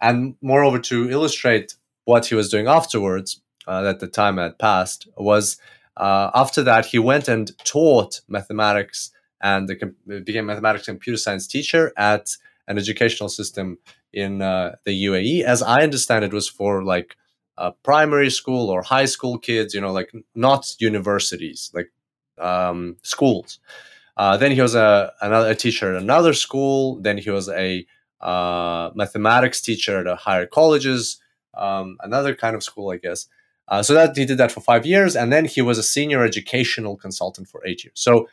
And moreover to illustrate what he was doing afterwards uh, that the time had passed was uh, after that he went and taught mathematics and the, became mathematics and computer science teacher at an educational system in uh, the UAE. As I understand, it was for like primary school or high school kids. You know, like not universities, like um, schools. Uh, then he was a another a teacher at another school. Then he was a uh, mathematics teacher at a higher colleges, um, another kind of school, I guess. Uh, so that he did that for five years, and then he was a senior educational consultant for eight years. So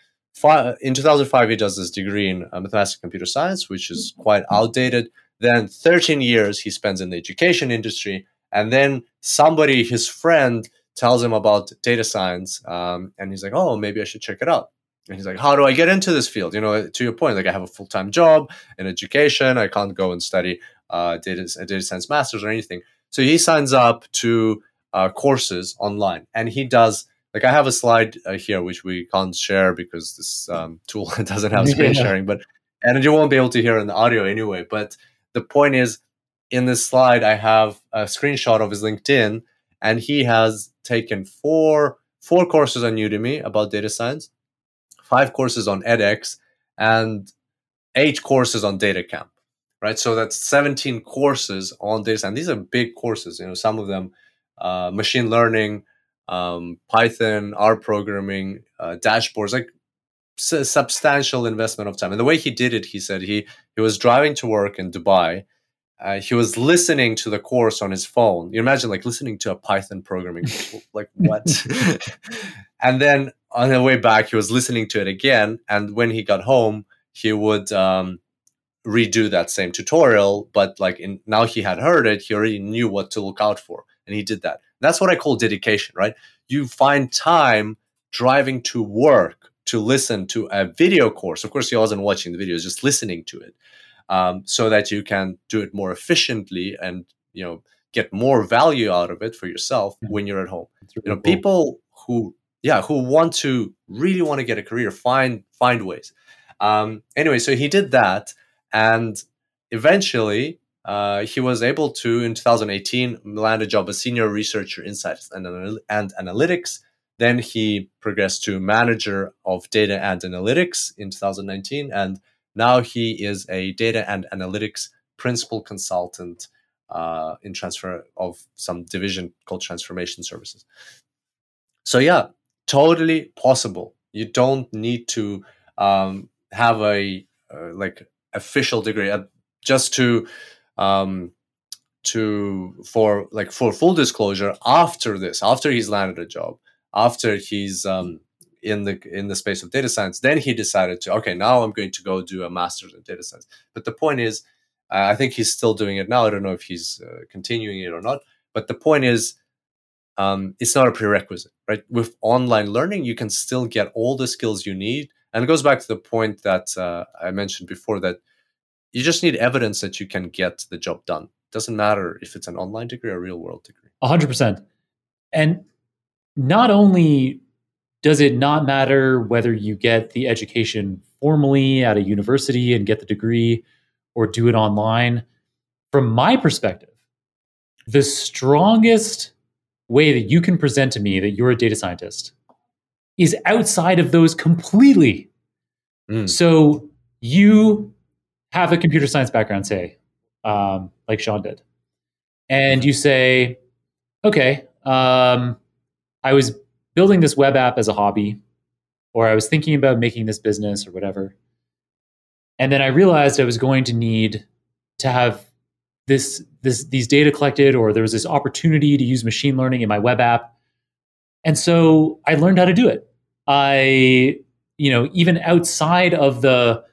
in 2005, he does this degree in uh, mathematics and computer science, which is quite outdated. Then 13 years he spends in the education industry, and then somebody, his friend, tells him about data science, um, and he's like, "Oh, maybe I should check it out." And he's like, "How do I get into this field?" You know, to your point, like I have a full time job in education, I can't go and study uh, data data science masters or anything. So he signs up to uh, courses online, and he does. Like I have a slide uh, here which we can't share because this um, tool doesn't have screen yeah. sharing, but and you won't be able to hear in the audio anyway. But the point is, in this slide, I have a screenshot of his LinkedIn, and he has taken four four courses on Udemy about data science, five courses on edX, and eight courses on DataCamp. right? So that's 17 courses on data science. These are big courses. You know, some of them uh, machine learning, um, Python, R programming, uh, dashboards, like substantial investment of time. And the way he did it, he said he he was driving to work in Dubai. Uh, he was listening to the course on his phone. You imagine like listening to a Python programming, like what? and then on the way back, he was listening to it again. And when he got home, he would um, redo that same tutorial. But like in, now he had heard it, he already knew what to look out for, and he did that. That's what I call dedication, right? You find time driving to work to listen to a video course. Of course, he wasn't watching the videos, just listening to it, um, so that you can do it more efficiently and you know get more value out of it for yourself when you're at home. Really you know, cool. people who yeah who want to really want to get a career find find ways. Um, anyway, so he did that, and eventually uh, he was able to in 2018 land a job as senior researcher insights and, and analytics then he progressed to manager of data and analytics in 2019. And now he is a data and analytics principal consultant uh, in transfer of some division called transformation services. So, yeah, totally possible. You don't need to um, have a uh, like official degree uh, just to um, to for like for full disclosure after this after he's landed a job after he's um, in the in the space of data science, then he decided to okay, now I'm going to go do a master's in data science. But the point is, uh, I think he's still doing it now. I don't know if he's uh, continuing it or not. But the point is, um, it's not a prerequisite, right? With online learning, you can still get all the skills you need, and it goes back to the point that uh, I mentioned before that you just need evidence that you can get the job done. It doesn't matter if it's an online degree or a real world degree. hundred percent. And not only does it not matter whether you get the education formally at a university and get the degree or do it online, from my perspective, the strongest way that you can present to me that you're a data scientist is outside of those completely. Mm. So you have a computer science background, say, um, like Sean did, and you say, okay, um, I was building this web app as a hobby, or I was thinking about making this business or whatever. And then I realized I was going to need to have this, this these data collected, or there was this opportunity to use machine learning in my web app. And so I learned how to do it. I, you know, even outside of the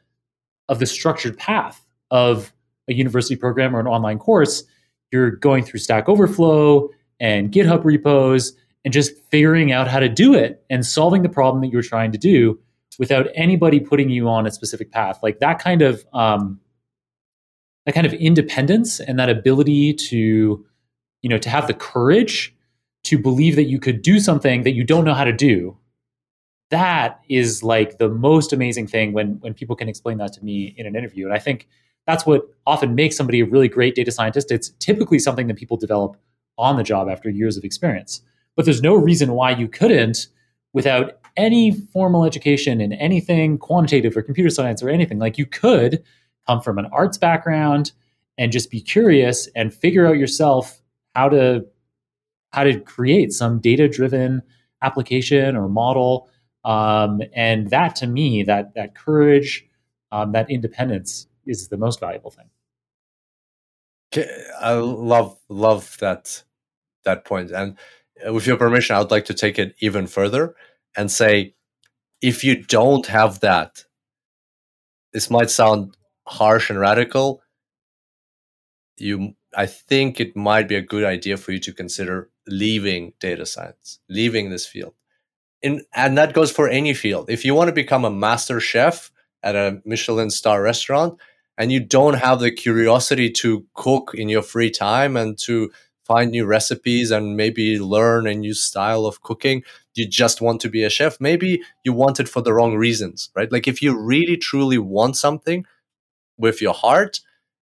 of the structured path of a university program or an online course, you're going through Stack Overflow and GitHub repos and just figuring out how to do it and solving the problem that you're trying to do without anybody putting you on a specific path. Like that kind of um, that kind of independence and that ability to you know to have the courage to believe that you could do something that you don't know how to do that is like the most amazing thing when when people can explain that to me in an interview. And i think that's what often makes somebody a really great data scientist. It's typically something that people develop on the job after years of experience. But there's no reason why you couldn't without any formal education in anything quantitative or computer science or anything. Like you could come from an arts background and just be curious and figure out yourself how to how to create some data driven application or model um, and that to me that that courage um, that independence is the most valuable thing i love love that that point. and uh, with your permission, I would like to take it even further and say if you don't have that, this might sound harsh and radical. You, I think it might be a good idea for you to consider leaving data science, leaving this field. In, and that goes for any field. If you want to become a master chef at a Michelin star restaurant and you don't have the curiosity to cook in your free time and to find new recipes and maybe learn a new style of cooking you just want to be a chef maybe you want it for the wrong reasons right? Like if you really truly want something with your heart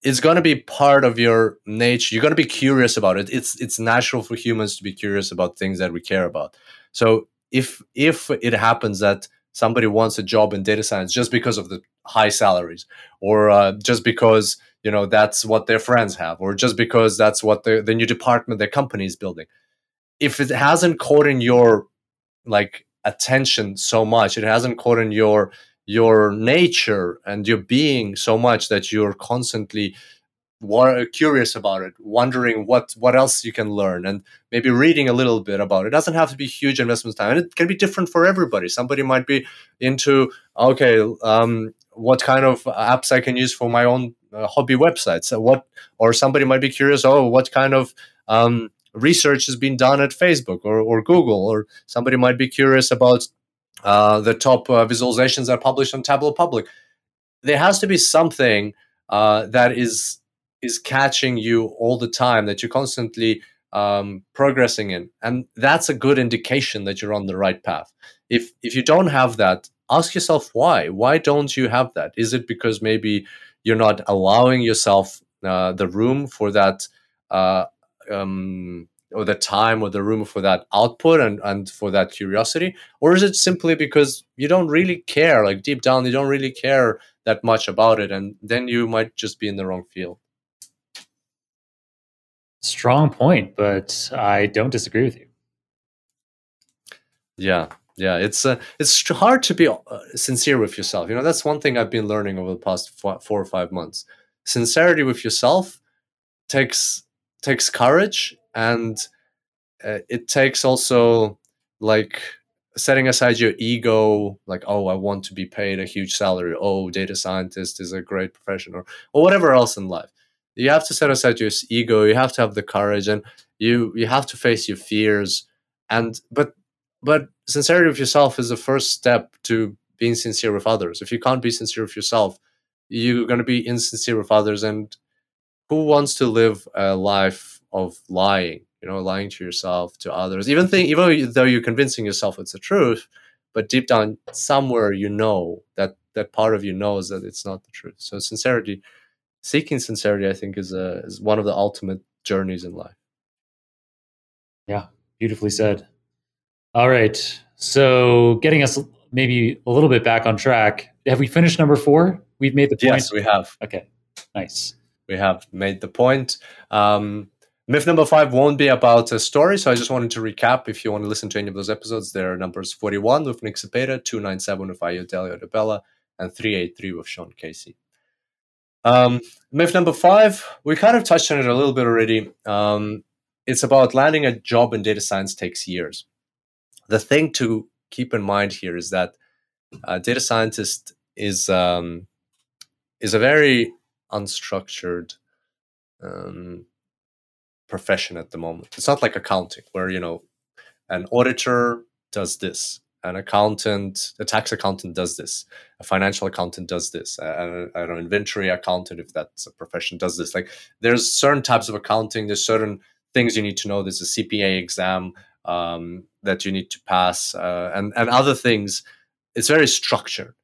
it's going to be part of your nature. You're going to be curious about it. It's it's natural for humans to be curious about things that we care about. So if if it happens that somebody wants a job in data science just because of the high salaries or uh, just because you know that's what their friends have or just because that's what the, the new department their company is building if it hasn't caught in your like attention so much it hasn't caught in your your nature and your being so much that you're constantly curious about it wondering what what else you can learn and maybe reading a little bit about it. it doesn't have to be huge investment time and it can be different for everybody somebody might be into okay um, what kind of apps i can use for my own uh, hobby websites so what or somebody might be curious oh what kind of um, research has been done at facebook or, or google or somebody might be curious about uh, the top uh, visualizations that are published on tableau public there has to be something uh, that is is catching you all the time that you're constantly um, progressing in. And that's a good indication that you're on the right path. If if you don't have that ask yourself why. Why don't you have that? Is it because maybe you're not allowing yourself uh, the room for that uh, um, or the time or the room for that output and, and for that curiosity? Or is it simply because you don't really care like deep down you don't really care that much about it and then you might just be in the wrong field strong point but i don't disagree with you. Yeah yeah it's uh, it's hard to be uh, sincere with yourself. You know that's one thing i've been learning over the past four, or five months. Sincerity with yourself takes takes courage and uh, it takes also like setting aside your ego like oh i want to be paid a huge salary. Oh data scientist is a great profession or, or whatever else in life you have to set aside your ego you have to have the courage and you you have to face your fears. And but but sincerity with yourself is the first step to being sincere with others. If you can't be sincere with yourself you're going to be insincere with others. And who wants to live a life of lying you know lying to yourself to others? Even think even though you're convincing yourself it's the truth but deep down somewhere you know that that part of you knows that it's not the truth. So sincerity seeking sincerity, I think, is a is one of the ultimate journeys in life. Yeah, beautifully said. All right, so getting us maybe a little bit back on track. Have we finished number four? We've made the point. Yes, we have. Okay, nice. We have made the point. Um, myth number five won't be about a story, so I just wanted to recap. If you want to listen to any of those episodes, there are numbers 41 with Nick Cepeda, 297 with Ayo Delio and 383 with Sean Casey. Um, myth number five, we kind of touched on it a little bit already. Um, it's about landing a job in data science takes years. The thing to keep in mind here is that a data scientist is um, is a very unstructured um, profession at the moment. It's not like accounting, where you know an auditor does this, an accountant, a tax accountant does this, a financial accountant does this, an inventory accountant, if that's a profession, does this. Like there's certain types of accounting, there's certain things you need to know. There's a CPA exam um, that you need to pass, uh, and and other things. It's very structured.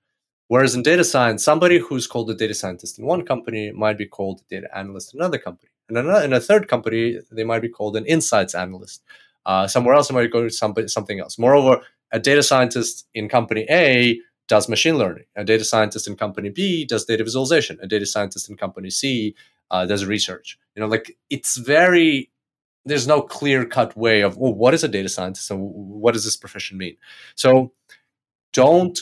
Whereas in data science, somebody who's called a data scientist in one company might be called a data analyst in another company. And in a third company, they might be called an insights analyst. Uh, somewhere else, they might go to somebody, something else. Moreover, a data scientist in company A does machine learning. A data scientist in company B does data visualization. A data scientist in company C uh, does research. You know, like it's very there's no clear cut way of oh, what is a data scientist and what does this profession mean. So don't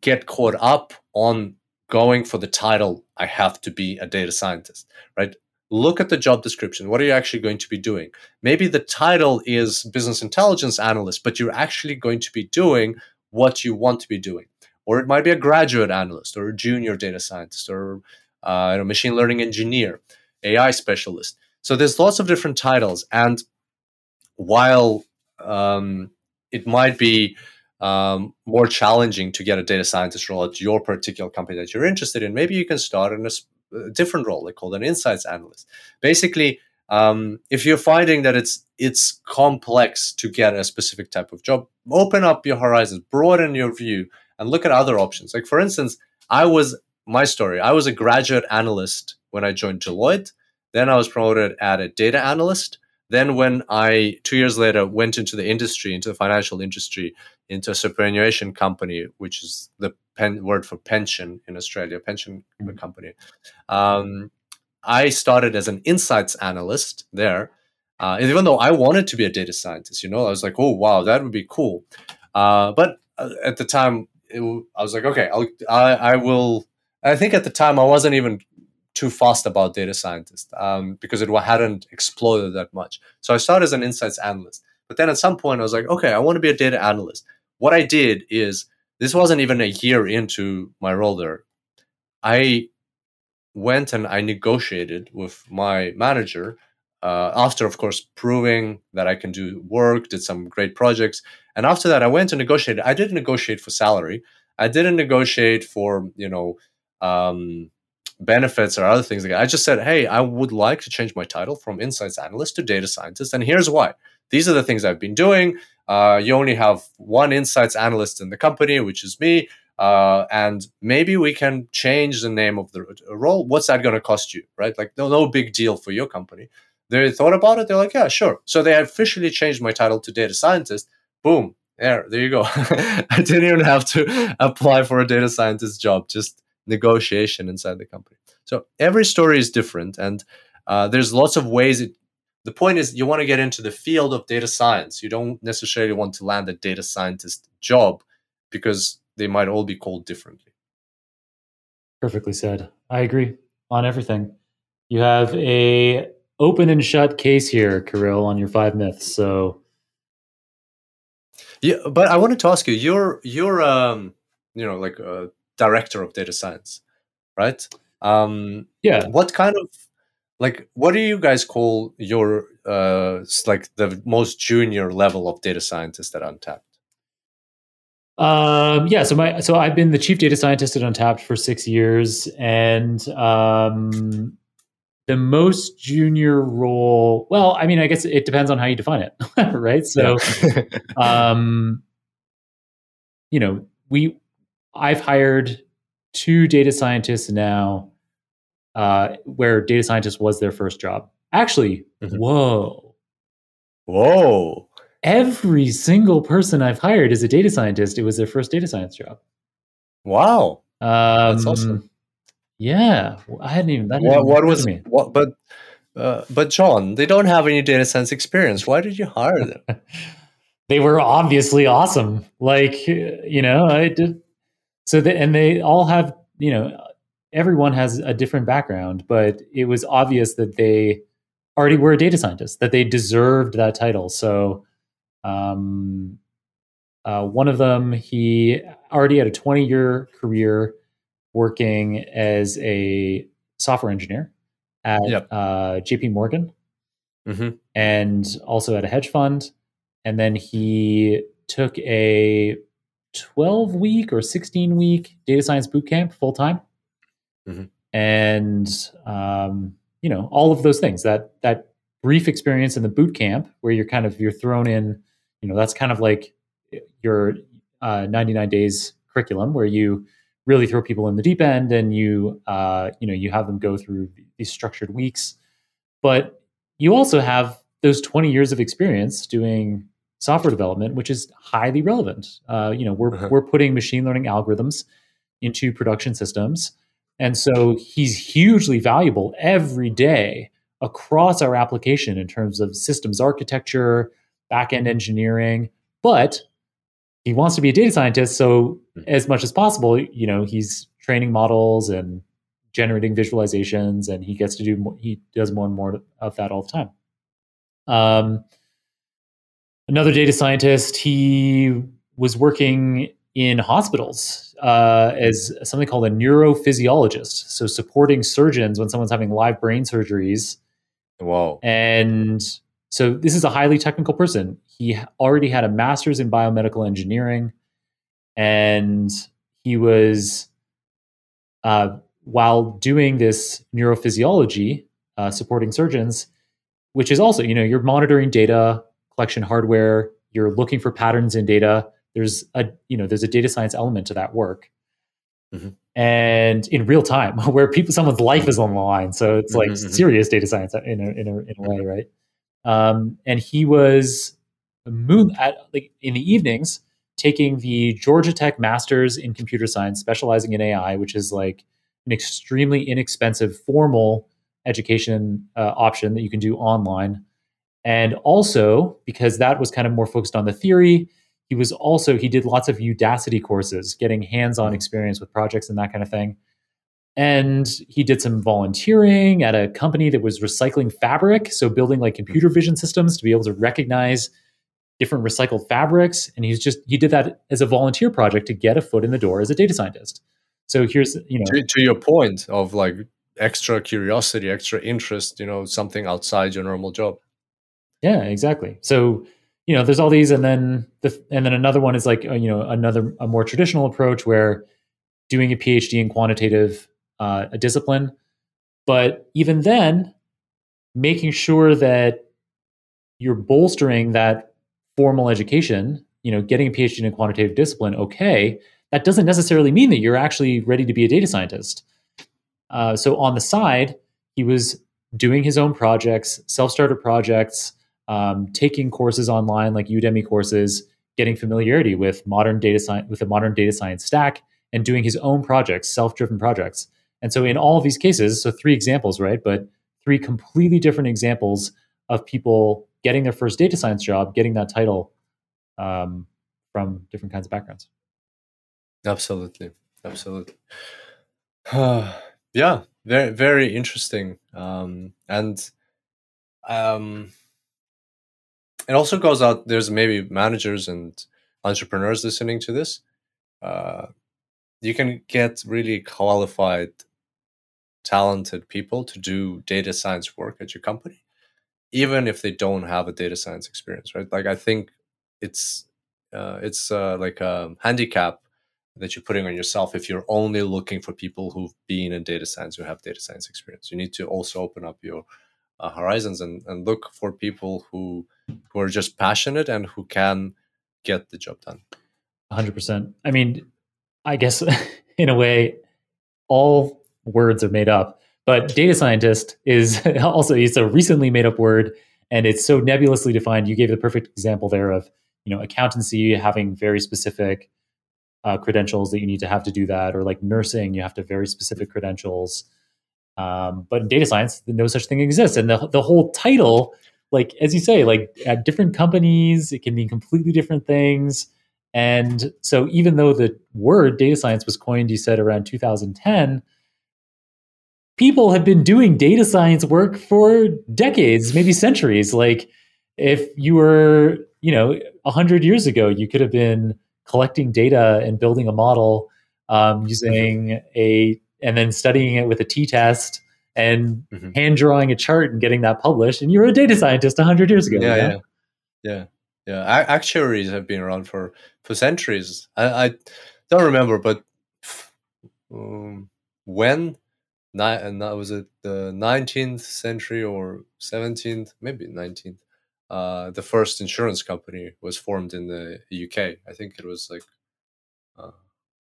get caught up on going for the title. I have to be a data scientist, right? Look at the job description. What are you actually going to be doing? Maybe the title is business intelligence analyst, but you're actually going to be doing what you want to be doing. Or it might be a graduate analyst or a junior data scientist or uh, machine learning engineer, AI specialist. So there's lots of different titles. And while um, it might be um, more challenging to get a data scientist role at your particular company that you're interested in, maybe you can start in a a different role. They call an insights analyst. Basically, um, if you're finding that it's it's complex to get a specific type of job, open up your horizons, broaden your view, and look at other options. Like for instance, I was my story. I was a graduate analyst when I joined Deloitte. Then I was promoted at a data analyst. Then when I two years later went into the industry, into the financial industry, into a superannuation company, which is the pen, word for pension in Australia, pension mm-hmm. company. Um, I started as an insights analyst there. Uh, even though I wanted to be a data scientist, you know, I was like, oh wow, that would be cool. Uh, but uh, at the time, it, I was like, okay, I'll, I, I will. I think at the time I wasn't even too fast about data scientist um, because it hadn't exploded that much. So I started as an insights analyst. But then at some point I was like, okay, I want to be a data analyst. What I did is this wasn't even a year into my role there. I went and I negotiated with my manager uh, after, of course, proving that I can do work, did some great projects. And after that, I went to negotiate. I didn't negotiate for salary. I didn't negotiate for, you know, um, benefits or other things. I just said, hey, I would like to change my title from insights analyst to data scientist. And here's why. These are the things I've been doing. Uh, you only have one insights analyst in the company, which is me. Uh, and maybe we can change the name of the role. What's that going to cost you, right? Like, no, no big deal for your company. They thought about it. They're like, yeah, sure. So they officially changed my title to data scientist. Boom, there, there you go. I didn't even have to apply for a data scientist job. Just negotiation inside the company. So every story is different, and uh, there's lots of ways. It, the point is, you want to get into the field of data science. You don't necessarily want to land a data scientist job because they might all be called differently. Perfectly said. I agree on everything. You have a open and shut case here, Kirill, on your five myths. So, yeah, but I wanted to ask you, you're you're um, you know, like a director of data science, right? Um, yeah. What kind of like what do you guys call your uh like the most junior level of data scientist at Untapped? Um, yeah, so my so I've been the chief data scientist at Untapped for six years, and um, the most junior role. Well, I mean, I guess it depends on how you define it, right? So, um, you know, we I've hired two data scientists now, uh, where data scientist was their first job. Actually, mm-hmm. whoa, whoa! Every single person I've hired is a data scientist. It was their first data science job. Wow, um, that's awesome. Yeah, I hadn't even. That what, what was me? What, but uh, but Jon, they don't have any data science experience. Why did you hire them? they were obviously awesome. Like you know, I did so the, and they all have you know everyone has a different background but it was obvious that they already were a data scientist that they deserved that title so um, uh, one of them he already had a 20 year career working as a software engineer at yep. uh, jp morgan mm-hmm. and also at a hedge fund and then he took a 12 week or 16 week data science boot camp full time. Mm-hmm. And, um, you know, all of those things that, that brief experience in the boot camp where you're kind of, you're thrown in, you know, that's kind of like your uh, 99 days curriculum where you really throw people in the deep end and you, uh, you know, you have them go through these structured weeks. But you also have those 20 years of experience doing software development, which is highly relevant. Uh, you know, we're uh-huh. we're putting machine learning algorithms into production systems, and so he's hugely valuable every day across our application in terms of systems architecture, backend engineering. But he wants to be a data scientist, so hmm. as much as possible, you know, he's training models and generating visualizations, and he gets to do more, he does more and more of that all the time. Um, another data scientist, he was working in hospitals uh, as something called a neurophysiologist. So supporting surgeons when someone's having live brain surgeries. Wow. And so this is a highly technical person. He already had a master's in biomedical engineering. And he was, uh, while doing this neurophysiology, uh, supporting surgeons, which is also, you know, you're monitoring data collection hardware, you're looking for patterns in data. There's a you know there's a data science element to that work. Mm-hmm. And in real time, where people someone's life is on the line, so it's like mm-hmm. mm-hmm. serious data science in a in a, in a way, right? Um, and he was moon at like in the evenings taking the Georgia Tech Masters in Computer Science, specializing in AI, which is like an extremely inexpensive formal education uh, option that you can do online. And also, because that was kind of more focused on the theory, he was also, he did lots of Udacity courses, getting hands on mm-hmm. experience with projects and that kind of thing. And he did some volunteering at a company that was recycling fabric. So, building like computer mm-hmm. vision systems to be able to recognize different recycled fabrics. And he's just, he did that as a volunteer project to get a foot in the door as a data scientist. So, here's, you know, to, to your point of like extra curiosity, extra interest, you know, something outside your normal job. Yeah, exactly. So, you know, there's all these, and then the, and then another one is like, uh, you know, another a more traditional approach where doing a PhD in quantitative uh, a discipline, but even then, making sure that you're bolstering that formal education. You know, getting a PhD in a quantitative discipline, okay, that doesn't necessarily mean that you're actually ready to be a data scientist. Uh, so on the side, he was doing his own projects, self-starter projects, um, taking courses online like Udemy courses, getting familiarity with modern data science with a modern data science stack, and doing his own projects, self-driven projects. And so in all of these cases, so three examples, right? But three completely different examples of people getting their first data science job, getting that title um, from different kinds of backgrounds. Absolutely, absolutely. yeah, very very interesting, um, and um, it also goes out. There's maybe managers and entrepreneurs listening to this. Uh, you can get really qualified, talented people to do data science work at your company, even if they don't have a data science experience, right? Like I think it's uh, it's uh, like a handicap that you're putting on yourself if you're only looking for people who've been in data science who have data science experience. You need to also open up your uh, horizons and, and look for people who who are just passionate and who can get the job done. 100%. I mean, I guess in a way, all words are made up, but data scientist is also it's a recently made up word and it's so nebulously defined. You gave the perfect example there of you know accountancy having very specific uh, credentials that you need to have to do that, or like nursing, you have to have very specific credentials. Um, but in data science, no such thing exists, and the the whole title, like as you say, like at different companies, it can mean completely different things. And so, even though the word data science was coined, you said around 2010, people have been doing data science work for decades, maybe centuries. Like, if you were, you know, 100 years ago, you could have been collecting data and building a model um, using a and then studying it with a t-test and mm-hmm. hand drawing a chart and getting that published and you were a data scientist 100 years ago yeah yeah yeah yeah actuaries have been around for for centuries i, I don't remember but um, when and that was it the 19th century or 17th maybe 19th uh, the first insurance company was formed in the UK. I think it was like uh,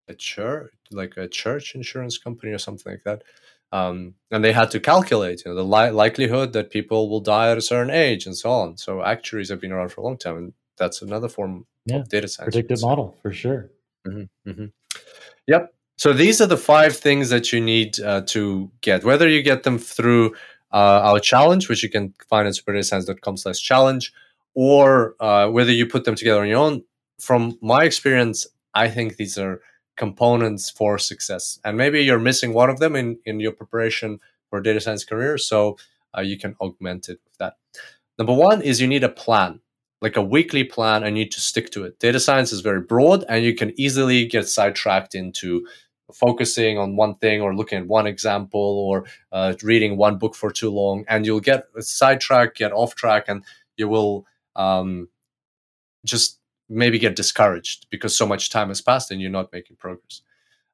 a church, like a church insurance company or something like that. Um, and they had to calculate, you know, the li- likelihood that people will die at a certain age and so on. So actuaries have been around for a long time, and that's another form yeah, of data science. Predictive model for sure. Mm-hmm, mm-hmm. Yep. So these are the five things that you need uh, to get. Whether you get them through uh, our challenge, which you can find at superdatascience.com slash challenge, or uh, whether you put them together on your own. From my experience, I think these are components for success. And maybe you're missing one of them in, in your preparation for data science career. So uh, you can augment it with that. Number one is you need a plan, like a weekly plan, and you need to stick to it. Data science is very broad, and you can easily get sidetracked into focusing on one thing or looking at one example or uh, reading one book for too long and you'll get sidetracked get off track and you will um, just maybe get discouraged because so much time has passed and you're not making progress.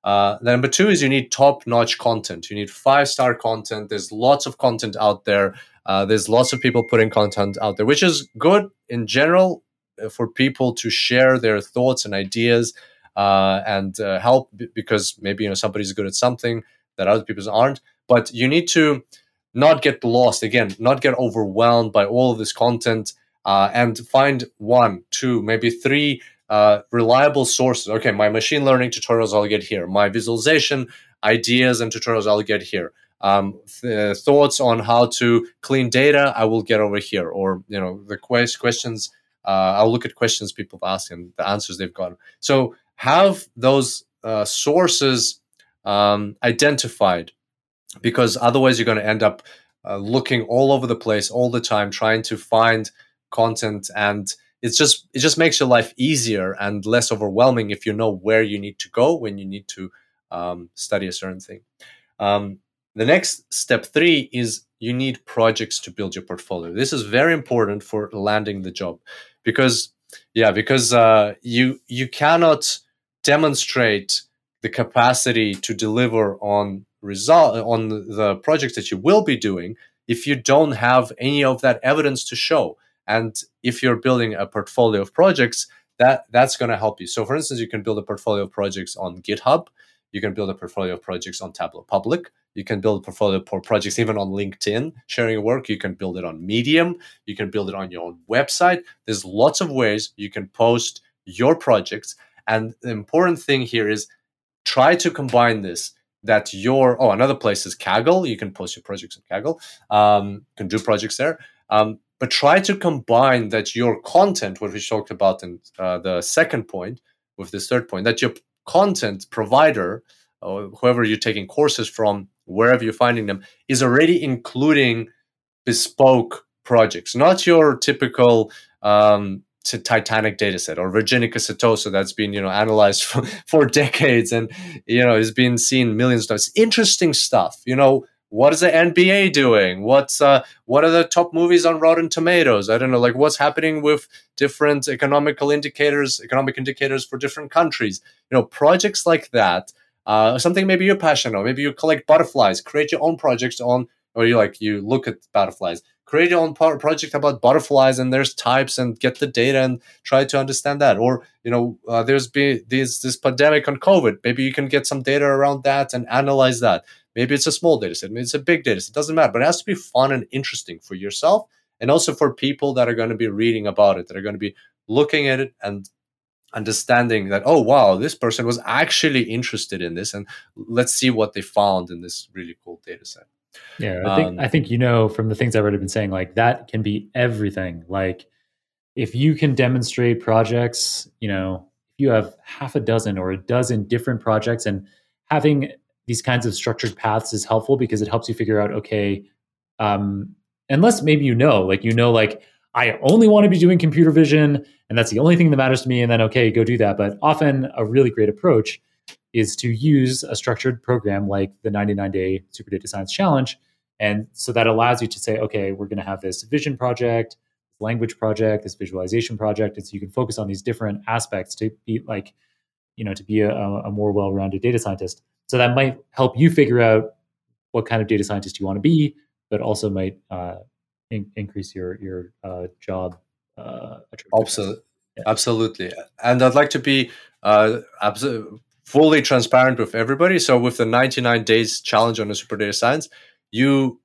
Uh, number two is you need top notch content. You need five star content. There's lots of content out there. Uh, there's lots of people putting content out there which is good in general uh, for people to share their thoughts and ideas uh, and uh, help because maybe you know somebody's good at something that other people aren't. But you need to not get lost. Again, not get overwhelmed by all of this content, uh, and find one, two, maybe three uh, reliable sources. Okay, my machine learning tutorials I'll get here. My visualization ideas and tutorials I'll get here. um, th- thoughts on how to clean data, I will get over here. Or you know the quest- questions, uh, I'll look at questions people have asked and the answers they've gotten. So have those uh, sources um, identified, because otherwise you're going to end up uh, looking all over the place all the time, trying to find content and it's just it just makes your life easier and less overwhelming if you know where you need to go when you need to um, study a certain thing. Um, the next step three is you need projects to build your portfolio. This is very important for landing the job because yeah, because uh, you you cannot demonstrate the capacity to deliver on result on the projects that you will be doing if you don't have any of that evidence to show. And if you're building a portfolio of projects, that that's going to help you. So, for instance, you can build a portfolio of projects on GitHub. You can build a portfolio of projects on Tableau Public. You can build a portfolio of projects even on LinkedIn, sharing work. You can build it on Medium. You can build it on your own website. There's lots of ways you can post your projects. And the important thing here is try to combine this that your oh another place is Kaggle. You can post your projects on Kaggle. Um, you can do projects there. Um, but try to combine that your content, what we talked about in uh, the second point, with this third point, that your content provider, or whoever you're taking courses from, wherever you're finding them, is already including bespoke projects, not your typical um, Titanic dataset or Virginica setosa that's been you know analyzed for, for decades and you know has been seen millions of times. Interesting stuff, you know what is the NBA doing? What's uh, what are the top movies on Rotten Tomatoes? I don't know, like what's happening with different economical indicators, economic indicators for different countries. You know, projects like that. Uh, something maybe you're passionate or maybe you collect butterflies. Create your own projects on, or you like you look at butterflies. Create your own project about butterflies and there's types and get the data and try to understand that. Or you know, uh, there's been this this pandemic on COVID. Maybe you can get some data around that and analyze that Maybe it's a small data set, maybe it's a big data set. It doesn't matter, but it has to be fun and interesting for yourself and also for people that are going to be reading about it, that are going to be looking at it and understanding that, oh, wow, this person was actually interested in this. And let's see what they found in this really cool data set. Yeah, I think, um, I think you know from the things I've already been saying, like that can be everything. Like if you can demonstrate projects, you know, if you have half a dozen or a dozen different projects and having these kinds of structured paths is helpful because it helps you figure out okay um, unless maybe you know like you know like i only want to be doing computer vision and that's the only thing that matters to me and then okay go do that. But often a really great approach is to use a structured program like the 99 day super data science challenge. And so that allows you to say okay we're going to have this vision project language project this visualization project. And so you can focus on these different aspects to be like you know to be a, a more well-rounded data scientist so that might help you figure out what kind of data scientist you want to be, but also might uh, in- increase your your uh, job. Uh, absolutely, yeah. absolutely. And I'd like to be uh, absolutely fully transparent with everybody. So with the 99 days challenge on the super data science, you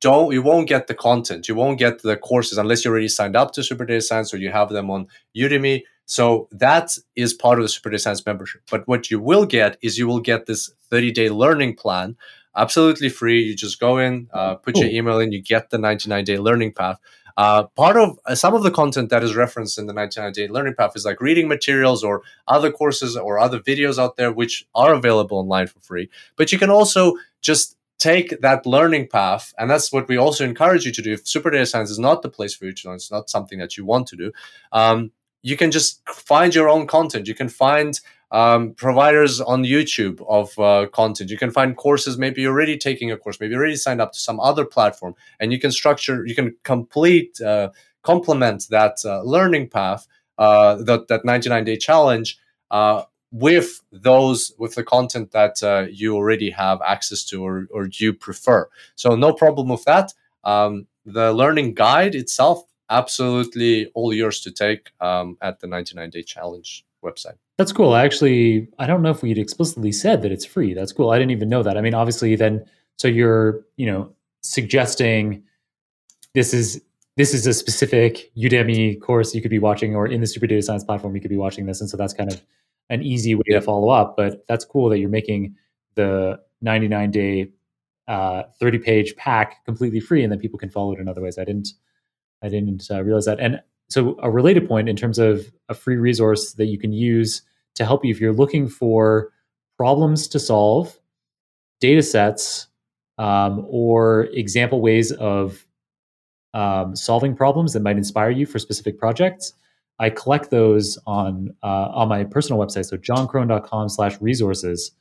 don't you won't get the content you won't get the courses unless you're already signed up to super data science or you have them on udemy so that is part of the Super Data Science membership. But what you will get is you will get this 30 day learning plan, absolutely free. You just go in, uh, put your email in, you get the 99 day learning path. Uh, part of uh, some of the content that is referenced in the 99 day learning path is like reading materials or other courses or other videos out there which are available online for free. But you can also just take that learning path, and that's what we also encourage you to do. If super data science is not the place for you to learn, it's not something that you want to do. Um, you can just find your own content. You can find um, providers on YouTube of uh, content. You can find courses. Maybe you're already taking a course. Maybe you're already signed up to some other platform, and you can structure. You can complete, uh, complement that uh, learning path, uh, that that 99 day challenge uh, with those with the content that uh, you already have access to or or you prefer. So no problem with that. Um, the learning guide itself absolutely all yours to take um, at the 99 day challenge website. That's cool. Actually, I don't know if we'd explicitly said that it's free. That's cool. I didn't even know that. I mean, obviously, then so you're you know suggesting this is this is a specific Udemy course you could be watching, or in the Super Data Science platform you could be watching this, and so that's kind of an easy way yeah. to follow up. But that's cool that you're making the 99 day uh, 30 page pack completely free, and then people can follow it in other ways. I didn't I didn't uh, realize that. And so a related point in terms of a free resource that you can use to help you if you're looking for problems to solve, data sets, um, or example ways of um, solving problems that might inspire you for specific projects. I collect those on uh, on my personal website, so jonkrohn.com slash resources.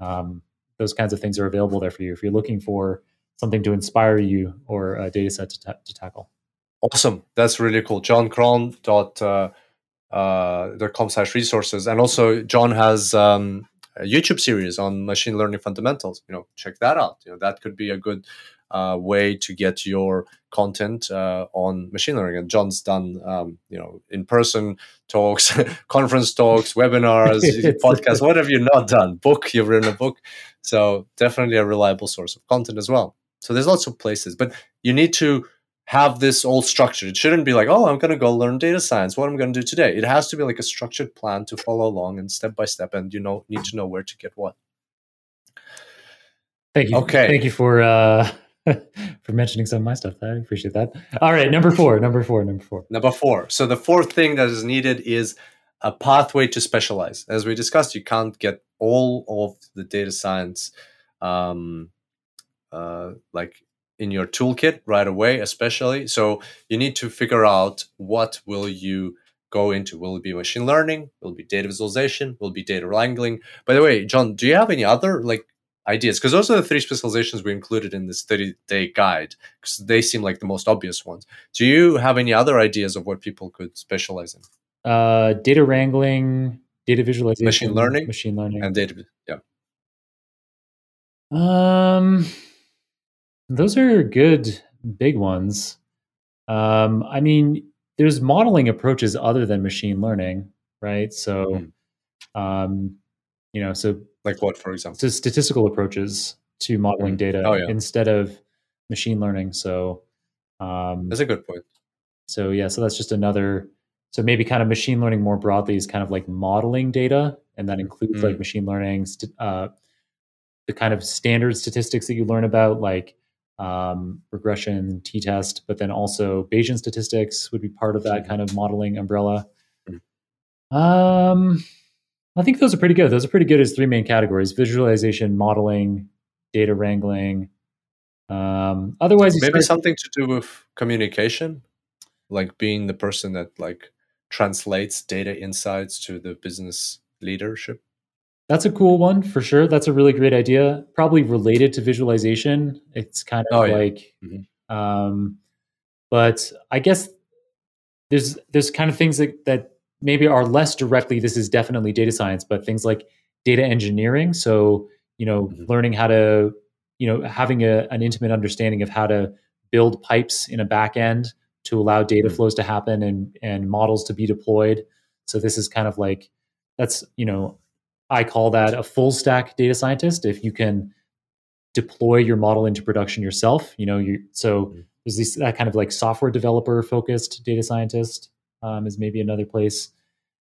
Um, those kinds of things are available there for you if you're looking for something to inspire you or a data set to, ta- to tackle. Awesome. That's really cool. Jon Krohn dot uh, uh, com slash resources. And also Jon has um, a YouTube series on machine learning fundamentals. You know, check that out. You know, that could be a good uh, way to get your content uh, on machine learning. And Jon's done, um, you know, in-person talks, conference talks, webinars, podcasts. What have you not done? Book. You've written a book, so definitely a reliable source of content as well. So there's lots of places, but you need to have this all structured. It shouldn't be like, oh, I'm going to go learn data science. What I'm I going to do today? It has to be like a structured plan to follow along and step by step, and you know need to know where to get what. Thank you. Okay. Thank you for uh, for mentioning some of my stuff. I appreciate that. All right, number four. Number four. Number four. Number four. So the fourth thing that is needed is a pathway to specialize. As we discussed, you can't get all of the data science um, uh, like in your toolkit right away, especially. So you need to figure out what will you go into. Will it be machine learning? Will it be data visualization? Will it be data wrangling? By the way, Jon, do you have any other like ideas? Because those are the three specializations we included in this 30 day guide because they seem like the most obvious ones. Do you have any other ideas of what people could specialize in? Uh, data wrangling, data visualization, machine learning, machine learning, and data. Yeah. Um, those are good big ones. Um, I mean, there's modeling approaches other than machine learning, right? So, mm-hmm. um, you know, so like what, for example? So statistical approaches to modeling mm-hmm. data oh, yeah. instead of machine learning. So, um, that's a good point. So yeah, so that's just another. So maybe kind of machine learning more broadly is kind of like modeling data, and that includes mm-hmm. like machine learning, st- uh, the kind of standard statistics that you learn about, like um, regression, t-test, but then also Bayesian statistics would be part of that mm-hmm. kind of modeling umbrella. Mm-hmm. Um, I think those are pretty good. Those are pretty good as three main categories: visualization, modeling, data wrangling. Um, otherwise, maybe start- something to do with communication, like being the person that like translates data insights to the business leadership. That's a cool one for sure. That's a really great idea. Probably related to visualization. It's kind of oh, yeah. like, mm-hmm. um, but I guess there's there's kind of things that, that maybe are less directly. This is definitely data science, but things like data engineering. So you know, mm-hmm. learning how to you know having a, an intimate understanding of how to build pipes in a back end to allow data mm-hmm. flows to happen and and models to be deployed. So this is kind of like that's you know I call that a full stack data scientist. If you can deploy your model into production yourself, you know, you so mm-hmm. there's this that kind of like software developer focused data scientist um, is maybe another place,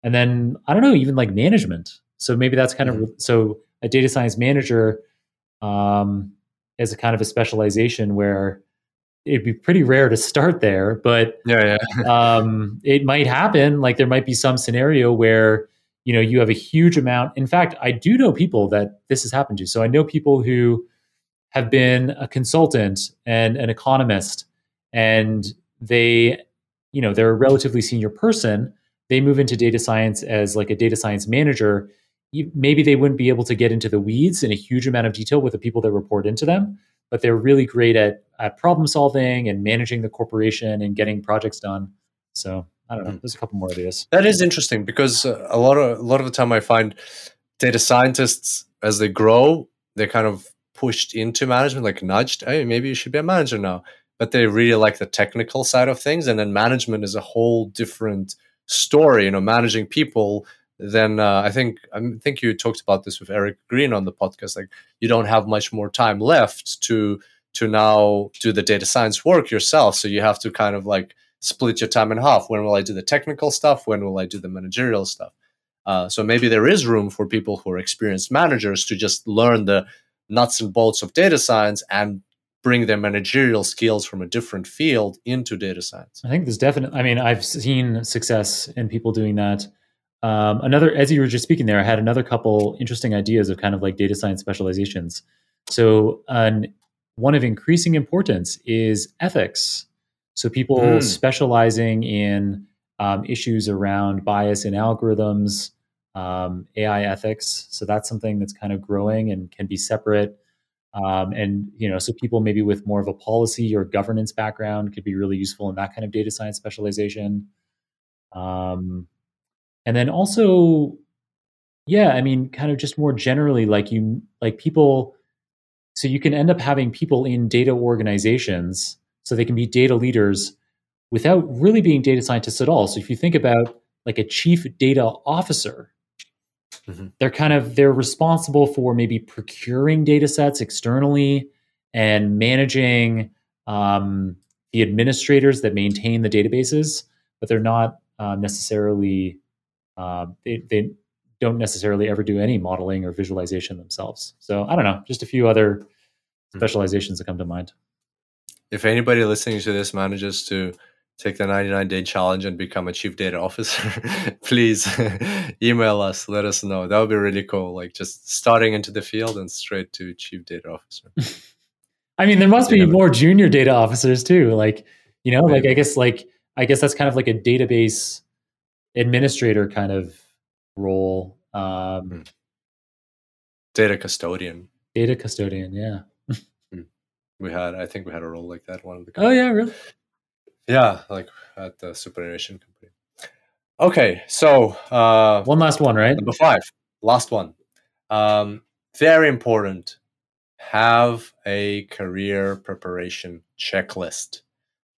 and then I don't know, even like management. So maybe that's kind mm-hmm. of so a data science manager um, is a kind of a specialization where it'd be pretty rare to start there, but yeah, yeah. um, it might happen. Like there might be some scenario where you know you have a huge amount. In fact i do know people that this has happened to. So i know people who have been a consultant and an economist and they you know they're a relatively senior person. They move into data science as like a data science manager. Maybe they wouldn't be able to get into the weeds in a huge amount of detail with the people that report into them but they're really great at, at problem solving and managing the corporation and getting projects done. So I don't know. Hmm. There's a couple more ideas. That is interesting because uh, a lot of a lot of the time I find data scientists as they grow, they're kind of pushed into management, like nudged. Hey, maybe you should be a manager now. But they really like the technical side of things, and then management is a whole different story. You know, managing people. Then uh, I think I think you talked about this with Eric Green on the podcast. Like you don't have much more time left to to now do the data science work yourself. So you have to kind of like split your time in half. When will I do the technical stuff? When will I do the managerial stuff? Uh, so maybe there is room for people who are experienced managers to just learn the nuts and bolts of data science and bring their managerial skills from a different field into data science. I think there's definitely, I mean, I've seen success in people doing that. Um, another, as you were just speaking there, I had another couple interesting ideas of kind of like data science specializations. So, an, one of increasing importance is ethics. So, people mm. specializing in um, issues around bias in algorithms, um, AI ethics. So, that's something that's kind of growing and can be separate um, and you know, so people maybe with more of a policy or governance background could be really useful in that kind of data science specialization. Um, and then also, yeah, I mean, kind of just more generally, like you, like people. So you can end up having people in data organizations, so they can be data leaders without really being data scientists at all. So if you think about like a chief data officer, Mm-hmm. They're kind of they're responsible for maybe procuring data sets externally and managing um, the administrators that maintain the databases, but they're not uh, necessarily uh, they, they don't necessarily ever do any modeling or visualization themselves. So I don't know, just a few other mm-hmm. specializations that come to mind. If anybody listening to this manages to take the 99 day challenge and become a chief data officer, please email us. Let us know. That would be really cool. Like just starting into the field and straight to chief data officer. I mean, there must be more junior data officers too. Like, you know, like I guess, like, I guess that's kind of like a database administrator kind of role. Um, hmm. data custodian. Data custodian. Yeah. We had, I think we had a role like that. One of the. Oh yeah, really. Yeah, like at the superannuation company. Okay, so uh, one last one, right? Number five, last one. Um, very important. Have a career preparation checklist.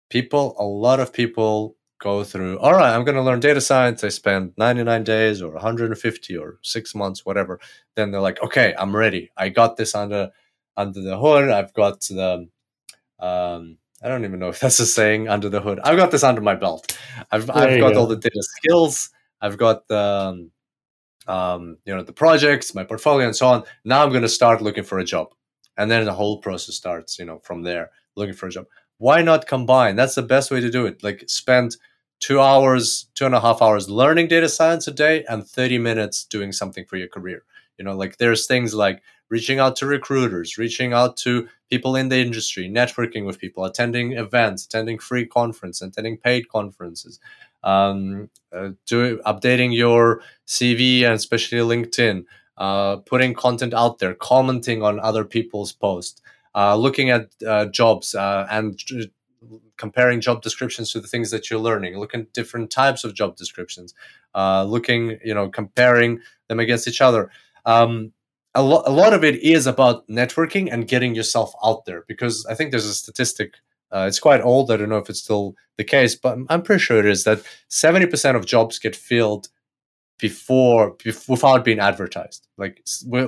People, a lot of people go through. All right, I'm going to learn data science. I spend 99 days or 150 or six months, whatever. Then they're like, okay, I'm ready. I got this under under the hood. I've got the um, I don't even know if that's a saying under the hood. I've got this under my belt. I've I've got go. all the data skills. I've got the um, um, you know the projects, my portfolio, and so on. Now I'm going to start looking for a job, and then the whole process starts. You know, from there, looking for a job. Why not combine? That's the best way to do it. Like spend two hours, two and a half hours learning data science a day, and thirty minutes doing something for your career. You know, like there's things like reaching out to recruiters, reaching out to people in the industry, networking with people, attending events, attending free conference, attending paid conferences, um, uh, do, updating your CV and especially LinkedIn, uh, putting content out there, commenting on other people's posts, uh, looking at uh, jobs uh, and comparing job descriptions to the things that you're learning, looking at different types of job descriptions, uh, looking, you know, comparing them against each other. Um, a, lo- a lot of it is about networking and getting yourself out there because I think there's a statistic. Uh, it's quite old. I don't know if it's still the case, but I'm pretty sure it is that 70% of jobs get filled before, before without being advertised, like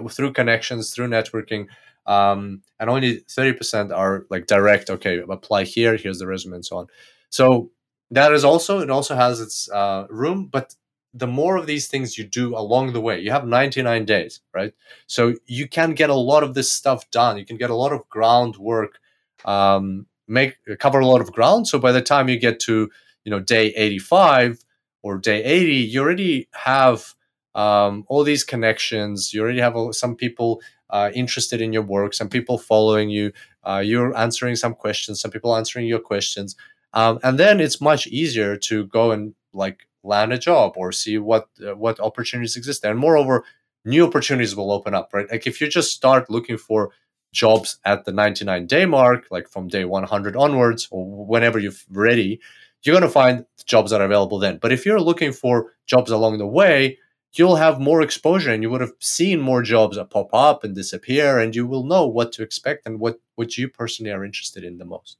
through connections, through networking. Um, and only 30% are like direct, okay, apply here, here's the resume, and so on. So that is also, it also has its uh, room, but the more of these things you do along the way, you have 99 days, right? So you can get a lot of this stuff done. You can get a lot of groundwork, um, make cover a lot of ground. So by the time you get to you know day 85 or day 80, you already have um, all these connections. You already have some people uh, interested in your work, some people following you. Uh, you're answering some questions, some people answering your questions, um, and then it's much easier to go and like land a job or see what uh, what opportunities exist there. And moreover, new opportunities will open up, right? Like if you just start looking for jobs at the 99 day mark, like from day 100 onwards or whenever you're ready, you're going to find jobs that are available then. But if you're looking for jobs along the way, you'll have more exposure and you would have seen more jobs pop up and disappear and you will know what to expect and what, what you personally are interested in the most.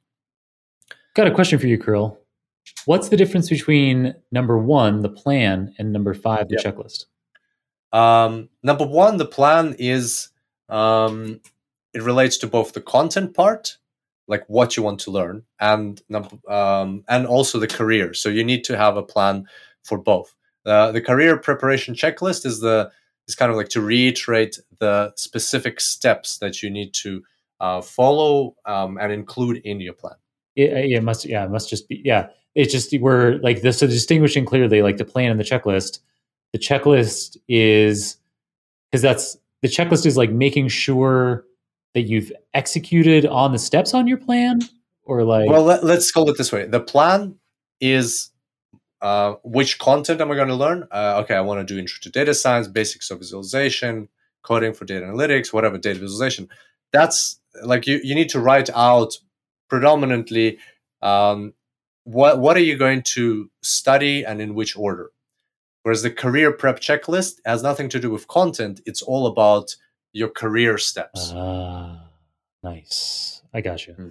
Got a question for you, Kirill. What's the difference between number one, the plan, and number five, the yep. checklist? Um, number one, the plan is um, it relates to both the content part, like what you want to learn, and um, and also the career. So you need to have a plan for both. Uh, the career preparation checklist is the is kind of like to reiterate the specific steps that you need to uh, follow um, and include in your plan. It, it must, yeah, it must just be, yeah. It's just we're like this. So distinguishing clearly, like the plan and the checklist. The checklist is because that's the checklist is like making sure that you've executed on the steps on your plan, or like. Well, let, us call it this way: the plan is uh, which content am I going to learn? Uh, okay, I want to do intro to data science, basics of visualization, coding for data analytics, whatever data visualization. That's like you, you need to write out predominantly um, what what are you going to study and in which order. Whereas the career prep checklist has nothing to do with content; it's all about your career steps. Ah, nice. I got you. Hmm.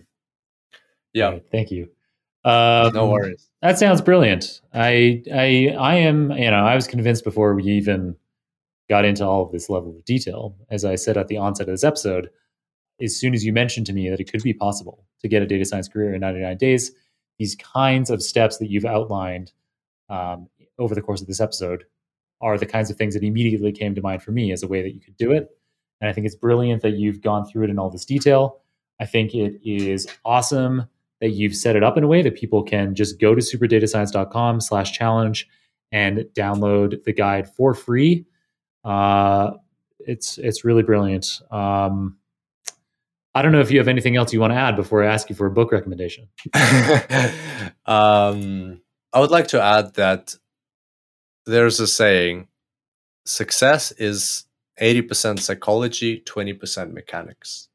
Yeah. Right, thank you. Um, no worries. That sounds brilliant. I, I, I am. You know, I was convinced before we even got into all of this level of detail. As I said at the onset of this episode, as soon as you mentioned to me that it could be possible to get a data science career in 99 days, these kinds of steps that you've outlined um, over the course of this episode are the kinds of things that immediately came to mind for me as a way that you could do it. And I think it's brilliant that you've gone through it in all this detail. I think it is awesome that you've set it up in a way that people can just go to superdatascience.com slash challenge and download the guide for free. Uh, it's it's really brilliant. Um, I don't know if you have anything else you want to add before I ask you for a book recommendation. um, I would like to add that there's a saying success is 80% psychology, 20% mechanics.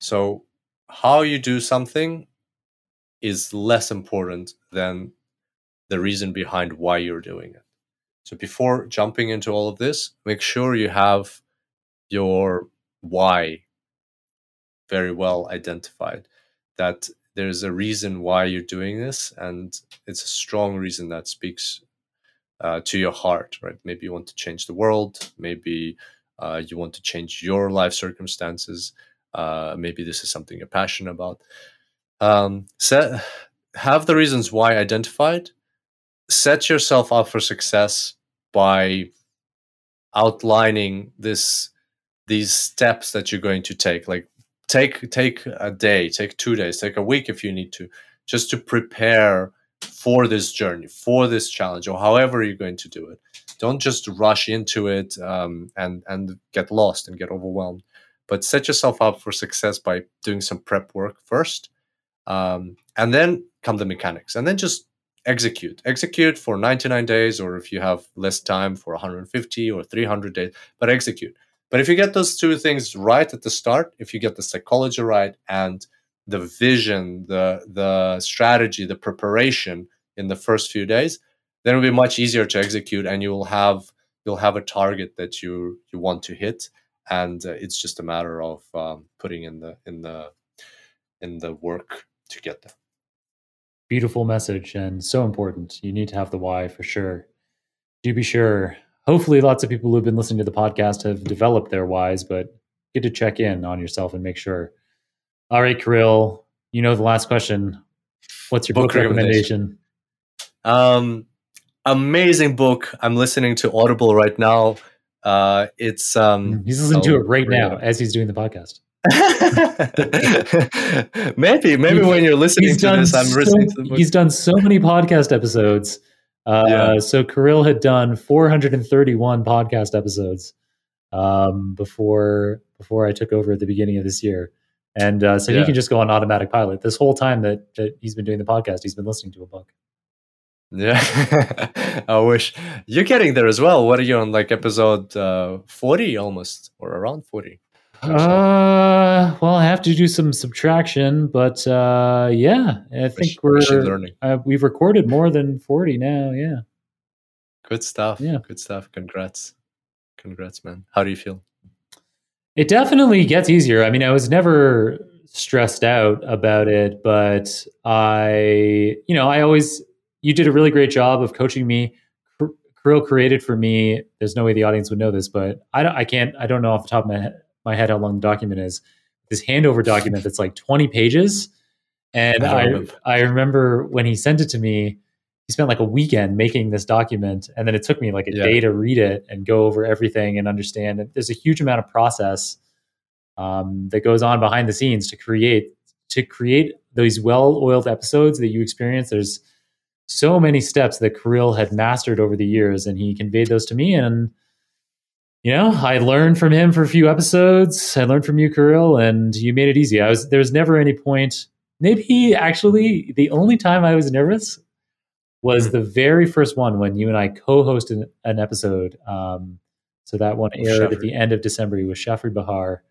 So, how you do something is less important than the reason behind why you're doing it. So before jumping into all of this, make sure you have your why very well identified. That there's a reason why you're doing this, and it's a strong reason that speaks uh, to your heart, right? Maybe you want to change the world, maybe uh, you want to change your life circumstances, uh, maybe this is something you're passionate about um, set have the reasons why identified set yourself up for success by outlining this these steps that you're going to take like take take a day take two days take a week if you need to just to prepare for this journey for this challenge or however you're going to do it. Don't just rush into it um, and and get lost and get overwhelmed but set yourself up for success by doing some prep work first um, and then come the mechanics and then just execute. Execute for 99 days or if you have less time for 150 or 300 days but execute but if you get those two things right at the start if you get the psychology right and the vision the the strategy the preparation in the first few days then it'll be much easier to execute and you'll have you'll have a target that you you want to hit and uh, it's just a matter of um, putting in the in the in the work to get there. Beautiful message and so important. You need to have the why for sure. Do be sure. Hopefully, lots of people who've been listening to the podcast have developed their whys, but get to check in on yourself and make sure. All right, Kirill, you know the last question. What's your book, book recommendation? Um, amazing book. I'm listening to Audible right now. Uh, it's um, he's listening oh, to it right now as he's doing the podcast. maybe, maybe he's, when you're listening to this, I'm so, listening to the book. He's done so many podcast episodes. Uh, yeah. So Kirill had done 431 podcast episodes um, before before I took over at the beginning of this year, and uh, so yeah. he can just go on automatic pilot this whole time that, that he's been doing the podcast. He's been listening to a book. Yeah, I wish you're getting there as well. What are you on, like episode uh, 40 almost, or around 40? Uh, well, I have to do some subtraction, but uh, yeah, I think we're learning. Uh, we've recorded more than forty now. Yeah, good stuff. Yeah, good stuff. Congrats, congrats, man. How do you feel? It definitely gets easier. I mean, I was never stressed out about it, but I, you know, I always you did a really great job of coaching me. Kirill created for me. There's no way the audience would know this, but I don't. I can't. I don't know off the top of my head my head how long the document is. This handover document that's like 20 pages. And I, I, I remember when he sent it to me, he he spent like a weekend making this document, and then it took me like a Yeah. day to read it and go over everything and understand. it. There's a huge amount of process um, that goes on behind the scenes to create to create those well-oiled episodes that you experience. There's so many steps that Kirill had mastered over the years, and he conveyed those to me. And you know, I learned from him for a few episodes. I learned from you, Kirill, and you made it easy. I was there was never any point. Maybe actually, the only time I was nervous was the very first one when you and I co-hosted an episode. Um, so that one aired at the end of December with Syafri Bahar,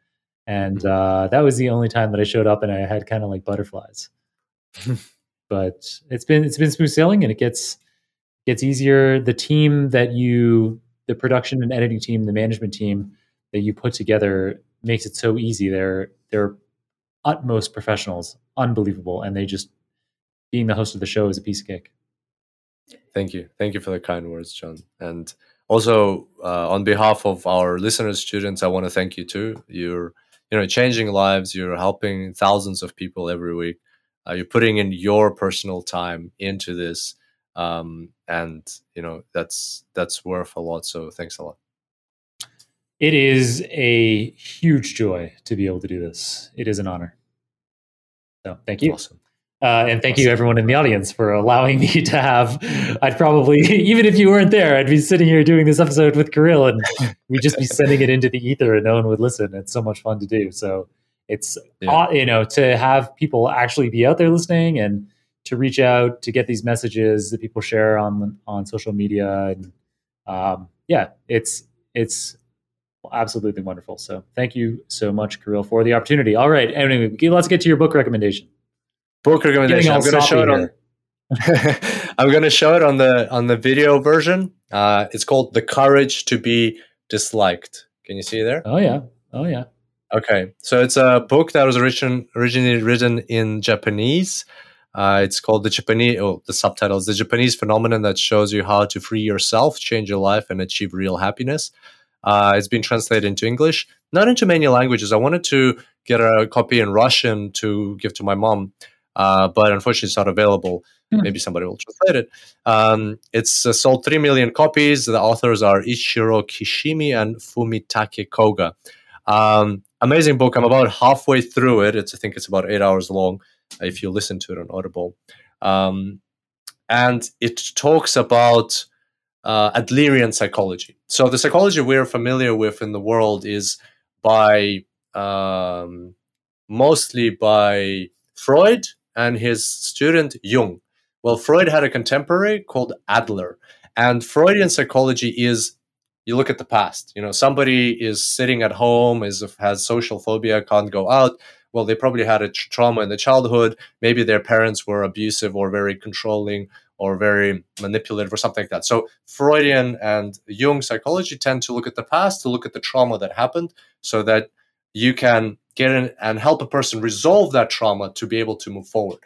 and uh, that was the only time that I showed up and I had kind of like butterflies. but it's been it's been smooth sailing and it gets gets easier. The team that you, the production and editing team, the management team that you put together makes it so easy. They're they're utmost professionals, unbelievable, and they just being the host of the show is a piece of cake. Thank you. Thank you for the kind words, Jon. And also, uh, on behalf of our listeners, students, I want to thank you too. You're, you know, changing lives. You're helping thousands of people every week. Uh, you're putting in your personal time into this, um, and you know that's that's worth a lot. So thanks a lot. It is a huge joy to be able to do this. It is an honor. So thank you. Awesome. Uh, and thank you, everyone in the audience, for allowing me to have. I'd probably, even if you weren't there, I'd be sitting here doing this episode with Kirill, and we'd just be sending it into the ether, and no one would listen. It's so much fun to do. So it's Yeah. you know to have people actually be out there listening and to reach out to get these messages that people share on on social media, and um, yeah, it's it's absolutely wonderful. So thank you so much, Kirill, for the opportunity. All right, anyway, let's get to your book recommendation. Book recommendation. I'm going to show it on. I'm going to show it on the on the video version. Uh, it's called "The Courage to Be Disliked." Can you see there? Oh yeah. Oh yeah. Okay, so it's a book that was origin, originally written in Japanese. Uh, it's called the Japanese. Oh, the subtitle is the Japanese phenomenon that shows you how to free yourself, change your life, and achieve real happiness. Uh, it's been translated into English, not into many languages. I wanted to get a copy in Russian to give to my mom, uh, but unfortunately, it's not available. Hmm. Maybe somebody will translate it. Um, it's uh, sold three million copies. The authors are Ichiro Kishimi and Fumitake Koga. Um, amazing book. I'm about halfway through it. It's I think it's about eight hours long. If you listen to it on Audible, um, and it talks about uh, Adlerian psychology. So the psychology we're familiar with in the world is by um, mostly by Freud and his student Jung. Well, Freud had a contemporary called Adler, and Freudian psychology is you look at the past. You know, somebody is sitting at home, is has social phobia, can't go out. Well, they probably had a tr- trauma in the childhood. Maybe their parents were abusive or very controlling or very manipulative or something like that. So Freudian and Jung psychology tend to look at the past, to look at the trauma that happened, so that you can get in and help a person resolve that trauma to be able to move forward.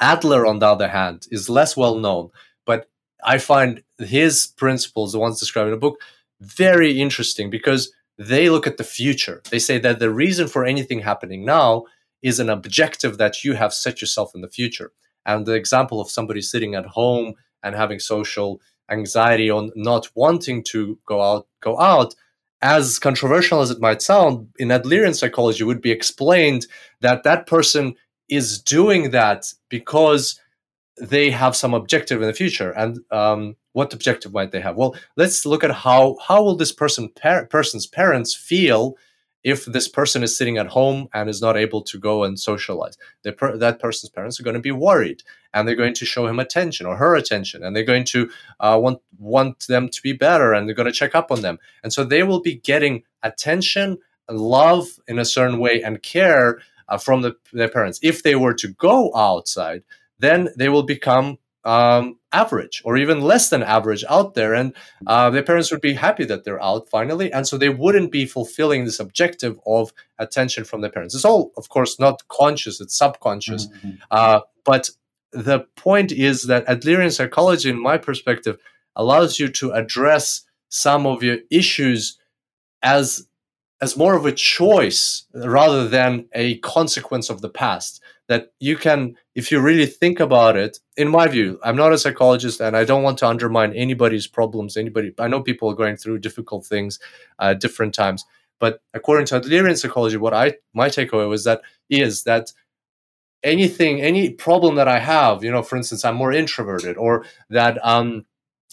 Adler, on the other hand, is less well known, but I find his principles, the ones described in the book, very interesting because they look at the future. They say that the reason for anything happening now is an objective that you have set yourself in the future. And the example of somebody sitting at home and having social anxiety on not wanting to go out, go out, as controversial as it might sound, in Adlerian psychology would be explained that that person is doing that because they have some objective in the future. And um, what objective might they have? Well, let's look at how how will this person par- person's parents feel if this person is sitting at home and is not able to go and socialize. Per- that person's parents are going to be worried, and they're going to show him attention or her attention, and they're going to uh, want want them to be better, and they're going to check up on them, and so they will be getting attention, love in a certain way, and care uh, from the, their parents. If they were to go outside, then they will become um, average or even less than average out there, and uh, their parents would be happy that they're out finally, and so they wouldn't be fulfilling this objective of attention from their parents. It's all, of course, not conscious; it's subconscious. Mhm. Uh, but the point is that Adlerian psychology, in my perspective, allows you to address some of your issues as as more of a choice rather than a consequence of the past. That you can, if you really think about it, in my view, I'm not a psychologist and I don't want to undermine anybody's problems. Anybody, I know people are going through difficult things at different times. But according to Adlerian psychology, what I my takeaway was that is that anything, any problem that I have, you know, for instance, I'm more introverted, or that um,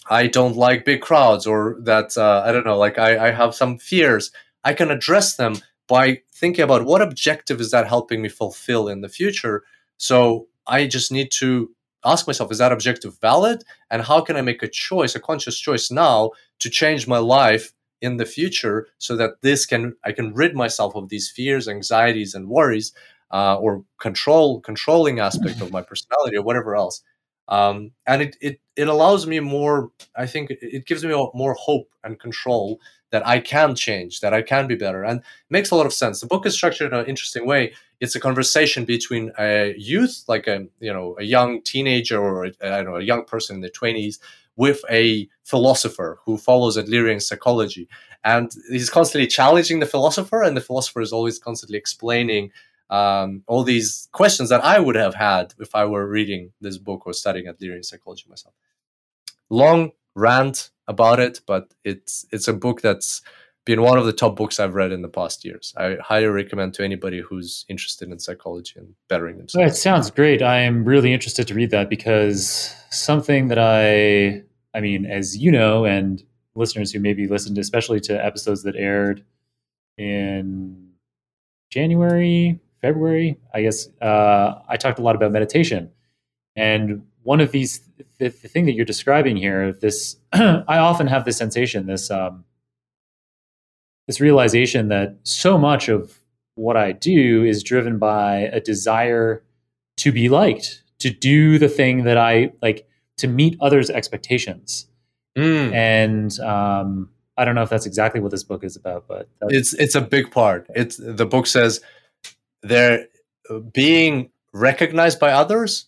I don't like big crowds, or that uh, I don't know, like I, I have some fears. I can address them by thinking about what objective is that helping me fulfill in the future. So I just need to ask myself, is that objective valid? And how can I make a choice, a conscious choice now to change my life in the future so that this can I can rid myself of these fears, anxieties, and worries, uh, or control controlling aspect of my personality or whatever else. Um, and it, it it allows me more. I think it gives me more hope and control that I can change, that I can be better, and makes a lot of sense. The book is structured in an interesting way. It's a conversation between a youth, like a you know a young teenager or a, I know a young person in their twenties, with a philosopher who follows Adlerian psychology, and he's constantly challenging the philosopher, and the philosopher is always constantly explaining um, all these questions that I would have had if I were reading this book or studying Adlerian psychology myself. Long rant about it, but it's it's a book that's been one of the top books I've read in the past years. I highly recommend to anybody who's interested in psychology and bettering themselves. It sounds great. I am really interested to read that because something that I, I mean, as you know, and listeners who maybe listened, especially to episodes that aired in January, February, I guess, uh, I talked a lot about meditation. And one of these, the, the thing that you're describing here, this, I often have this sensation, this, um, this realization that so much of what I do is driven by a desire to be liked, to do the thing that I like, to meet others' expectations. Mm. And um, I don't know if that's exactly what this book is about, but it's it's a big part. It's the book says they're uh, being recognized by others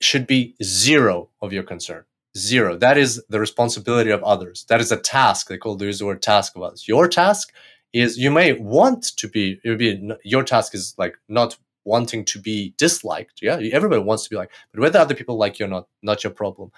should be zero of your concern. Zero. That is the responsibility of others. That is a task. They call use the word task of others. Your task is you may want to be, be your task is like not wanting to be disliked. Yeah, everybody wants to be like, but whether other people like you or not, not your problem.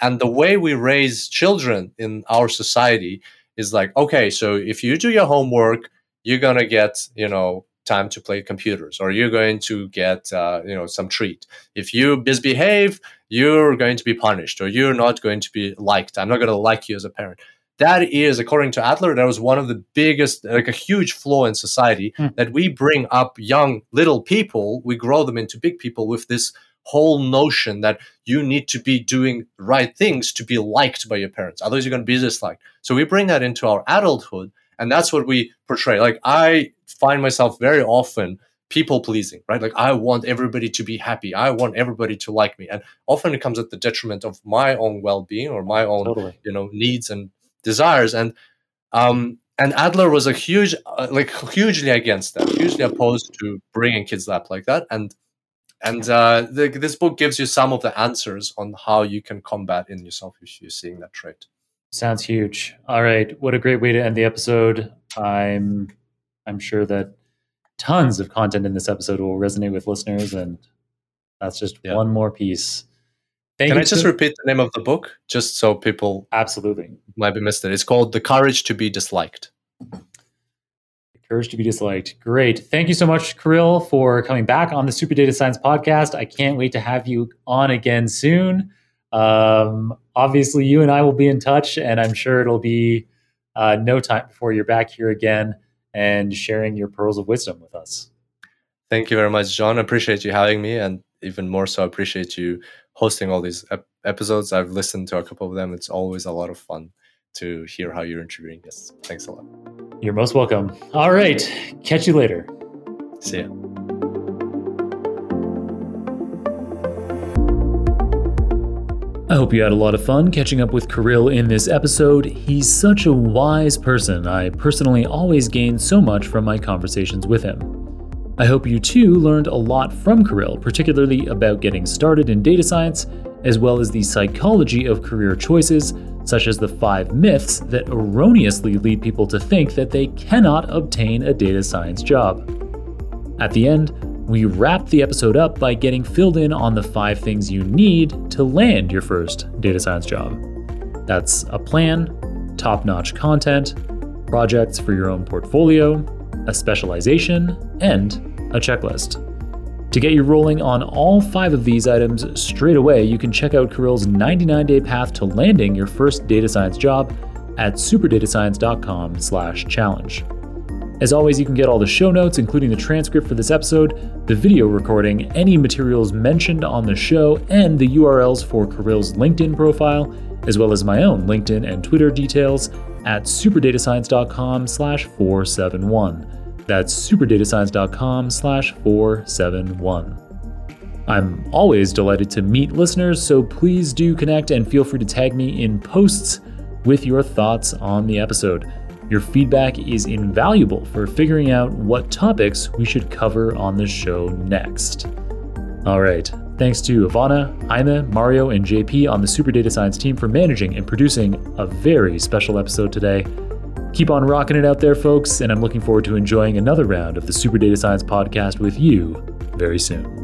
And the way we raise children in our society is like, okay, so if you do your homework, you're gonna get, you know, time to play computers or you're going to get uh, you know some treat. If you misbehave you're going to be punished or you're not going to be liked. I'm not going to like you as a parent. That is according to adler that was one of the biggest like a huge flaw in society mm. that we bring up young little people we grow them into big people with this whole notion that you need to be doing right things to be liked by your parents otherwise you're going to be disliked. So we bring that into our adulthood and that's what we portray. Like i find myself very often people pleasing, right? Like I want everybody to be happy. I want everybody to like me. And often it comes at the detriment of my own well-being or my own, totally. you know, needs and desires. And um and Adler was a huge uh, like hugely against that, hugely opposed to bringing kids up like that. And and uh, the, this book gives you some of the answers on how you can combat in yourself if you're seeing that trait. Sounds huge. All right, what a great way to end the episode. I'm I'm sure that tons of content in this episode will resonate with listeners, and that's just yeah. one more piece. Thank Can I just to- repeat the name of the book, just so people absolutely might be missed it? It's called "The Courage to Be Disliked." Courage to be disliked. Great. Thank you so much, Kirill, for coming back on the Super Data Science podcast. I can't wait to have you on again soon. Um, obviously, you and I will be in touch, and I'm sure it'll be uh, no time before you're back here again and sharing your pearls of wisdom with us. Thank you very much, Jon. Appreciate you having me, and even more so, I appreciate you hosting all these ep- episodes. I've listened to a couple of them. It's always a lot of fun to hear how you're interviewing guests. Thanks a lot. You're most welcome. All right. Catch you later. See ya. I hope you had a lot of fun catching up with Kirill in this episode. He's such a wise person. I personally always gain so much from my conversations with him. I hope you too learned a lot from Kirill, particularly about getting started in data science, as well as the psychology of career choices, such as the five myths that erroneously lead people to think that they cannot obtain a data science job. At the end, We wrap the episode up by getting filled in on the five things you need to land your first data science job. That's a plan, top notch content, projects for your own portfolio, a specialization, and a checklist. To get you rolling on all five of these items straight away, you can check out Kirill's 99 day path to landing your first data science job at superdatascience.com/challenge. As always, you can get all the show notes, including the transcript for this episode, the video recording, any materials mentioned on the show, and the URLs for Kirill's LinkedIn profile, as well as my own LinkedIn and Twitter details at superdatascience.com slash 471. That's superdatascience.com slash 471. I'm always delighted to meet listeners, so please do connect and feel free to tag me in posts with your thoughts on the episode. Your feedback is invaluable for figuring out what topics we should cover on the show next. All right, thanks to Ivana, Jaime, Mario, and JP on the Super Data Science team for managing and producing a very special episode today. Keep on rocking it out there, folks, and I'm looking forward to enjoying another round of the Super Data Science podcast with you very soon.